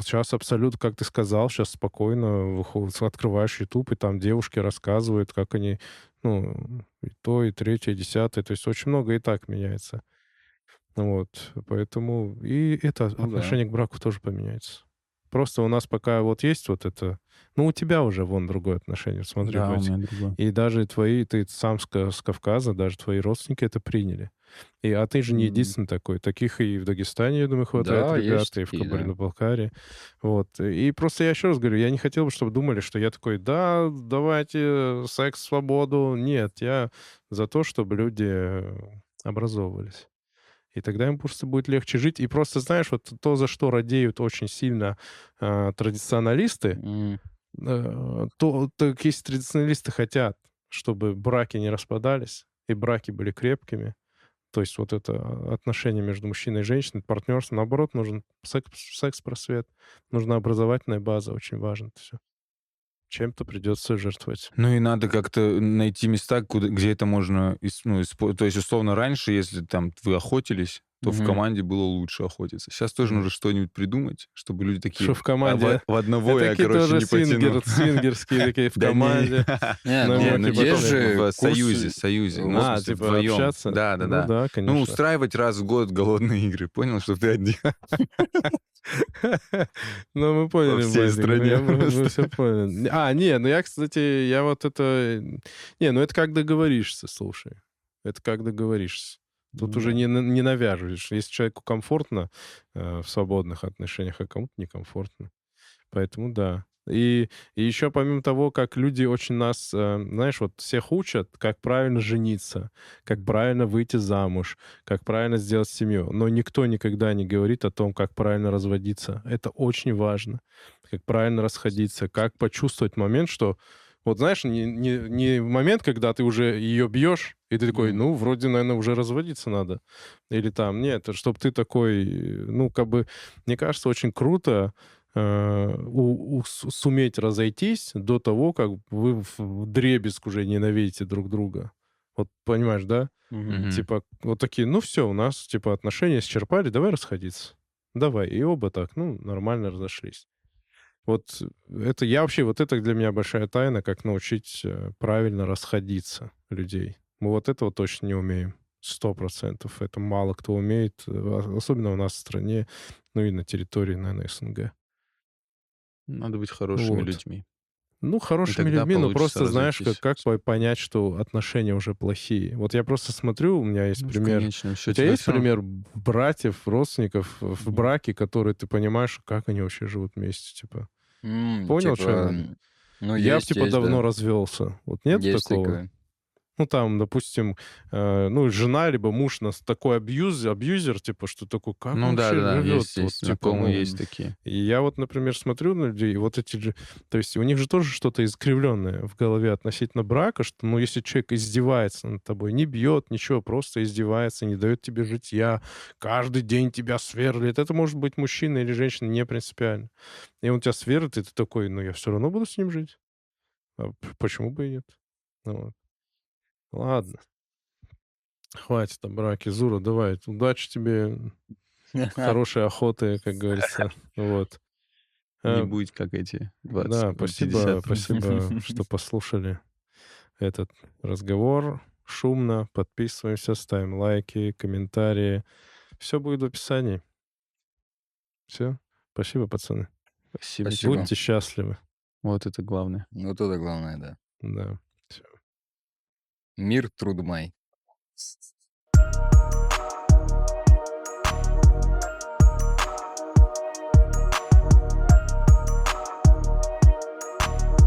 сейчас абсолютно, как ты сказал, сейчас спокойно выходит, открываешь YouTube, и там девушки рассказывают, как они, ну, и то, и третье, и десятое. То есть очень много и так меняется. Вот, поэтому и это Ну да. отношение к браку тоже поменяется. Просто у нас пока вот есть вот это... Ну, у тебя уже вон другое отношение, смотри, Да, у меня другое. И даже твои, ты сам с, Ка- с Кавказа, даже твои родственники это приняли. И, а ты же не единственный такой. Таких и в Дагестане, я думаю, хватает Да, ребят, и в такие, да. Кабардино-Балкарии. Вот. И просто я еще раз говорю, я не хотел бы, чтобы думали, что я такой, да, давайте секс, свободу. Нет, я за то, чтобы люди образовывались. И тогда им просто будет легче жить. И просто, знаешь, вот то, за что радеют очень сильно а, традиционалисты, М. э, то, так если традиционалисты хотят, чтобы браки не распадались, и браки были крепкими, то есть вот это а, отношение между мужчиной и женщиной, партнерство, наоборот, нужен секс, секс-просвет, нужна образовательная база, очень важно это все. Чем-то придется жертвовать. Ну и надо как-то найти места, куда, где это можно... Ну, испо- То есть, условно, раньше, если там вы охотились, то в Мгм. команде было лучше охотиться. Сейчас тоже нужно что-нибудь придумать, чтобы люди такие... Что в «А команде... в, в одного я, такие короче, тоже не потяну. свингер, свингерские (laughs) такие в команде. (laughs) Ну, ну, ну типа есть же в союзе, союзе. Ну, в А, типа вдвоем. общаться? Да, да, Ну да. да, Ну, конечно. устраивать раз в год голодные игры. Понял, что ты один? (laughs) Ну, мы поняли, всей Вадик, ну, стране мы, все поняли. А, не, ну я, кстати, я вот это... Не, ну это как договоришься, слушай. Это как договоришься. Тут Ну уже да. не, не навяжешь. Если человеку комфортно э, в свободных отношениях, а кому-то некомфортно. Поэтому да. И, и еще помимо того, как люди очень нас, э, знаешь, вот всех учат, как правильно жениться, как правильно выйти замуж, как правильно сделать семью. Но никто никогда не говорит о том, как правильно разводиться. Это очень важно. Как правильно расходиться, как почувствовать момент, что вот знаешь, не, не, не момент, когда ты уже ее бьешь, и ты такой, ну, вроде, наверное, уже разводиться надо. Или там, нет, чтобы ты такой, ну, как бы, мне кажется, очень круто э, у- у- суметь разойтись до того, как вы в дребезг уже ненавидите друг друга. Вот понимаешь, да? Мгм. Типа, вот такие, ну все, у нас, типа, отношения исчерпали, давай расходиться. Давай. И оба так, ну, нормально разошлись. Вот это я вообще, вот это для меня большая тайна, как научить э, правильно расходиться людей. Мы вот этого точно не умеем. Сто процентов. Это мало кто умеет, э, а- особенно у нас в стране, ну и на территории, наверное, СНГ. Надо быть хорошими Вот. людьми. Ну, хорошими людьми, но просто знаешь, как, как по- понять, что отношения уже плохие. Вот я просто смотрю, у меня есть Ну, в пример конечном У счете, тебя есть пример братьев, родственников в Мгм. браке, которые ты понимаешь, как они вообще живут вместе, типа? Понял, типа, что? Ну, Я есть, типа есть, давно да. развелся. Вот нет Есть такого? такое. Ну, там, допустим, э, ну, жена либо муж нас такой абьюз, абьюзер, типа, что такой, как Ну он да, вообще да, живет? есть, Вот, есть, типа, ну, есть такие. И я вот, например, смотрю на людей, и вот эти же... То есть у них же тоже что-то искривленное в голове относительно брака, что, ну, если человек издевается над тобой, не бьет, ничего, просто издевается, не дает тебе житья, каждый день тебя сверлит, это может быть мужчина или женщина, не принципиально. И он тебя сверлит, и ты такой, ну, я все равно буду с ним жить. А почему бы и нет? Ну, вот. Ладно. Хватит о браке. Зура, давай. Удачи тебе. (laughs) Хорошей охоты, как говорится. (laughs) Вот. Не Э, будет, как эти 20 Да, спасибо, 50. спасибо, что послушали этот разговор. Шумно. Подписываемся, ставим лайки, комментарии. Все будет в описании. Все. Спасибо, пацаны. Спасибо. Будьте счастливы. Вот это главное. Вот это главное, да. Да. Мир, труд май.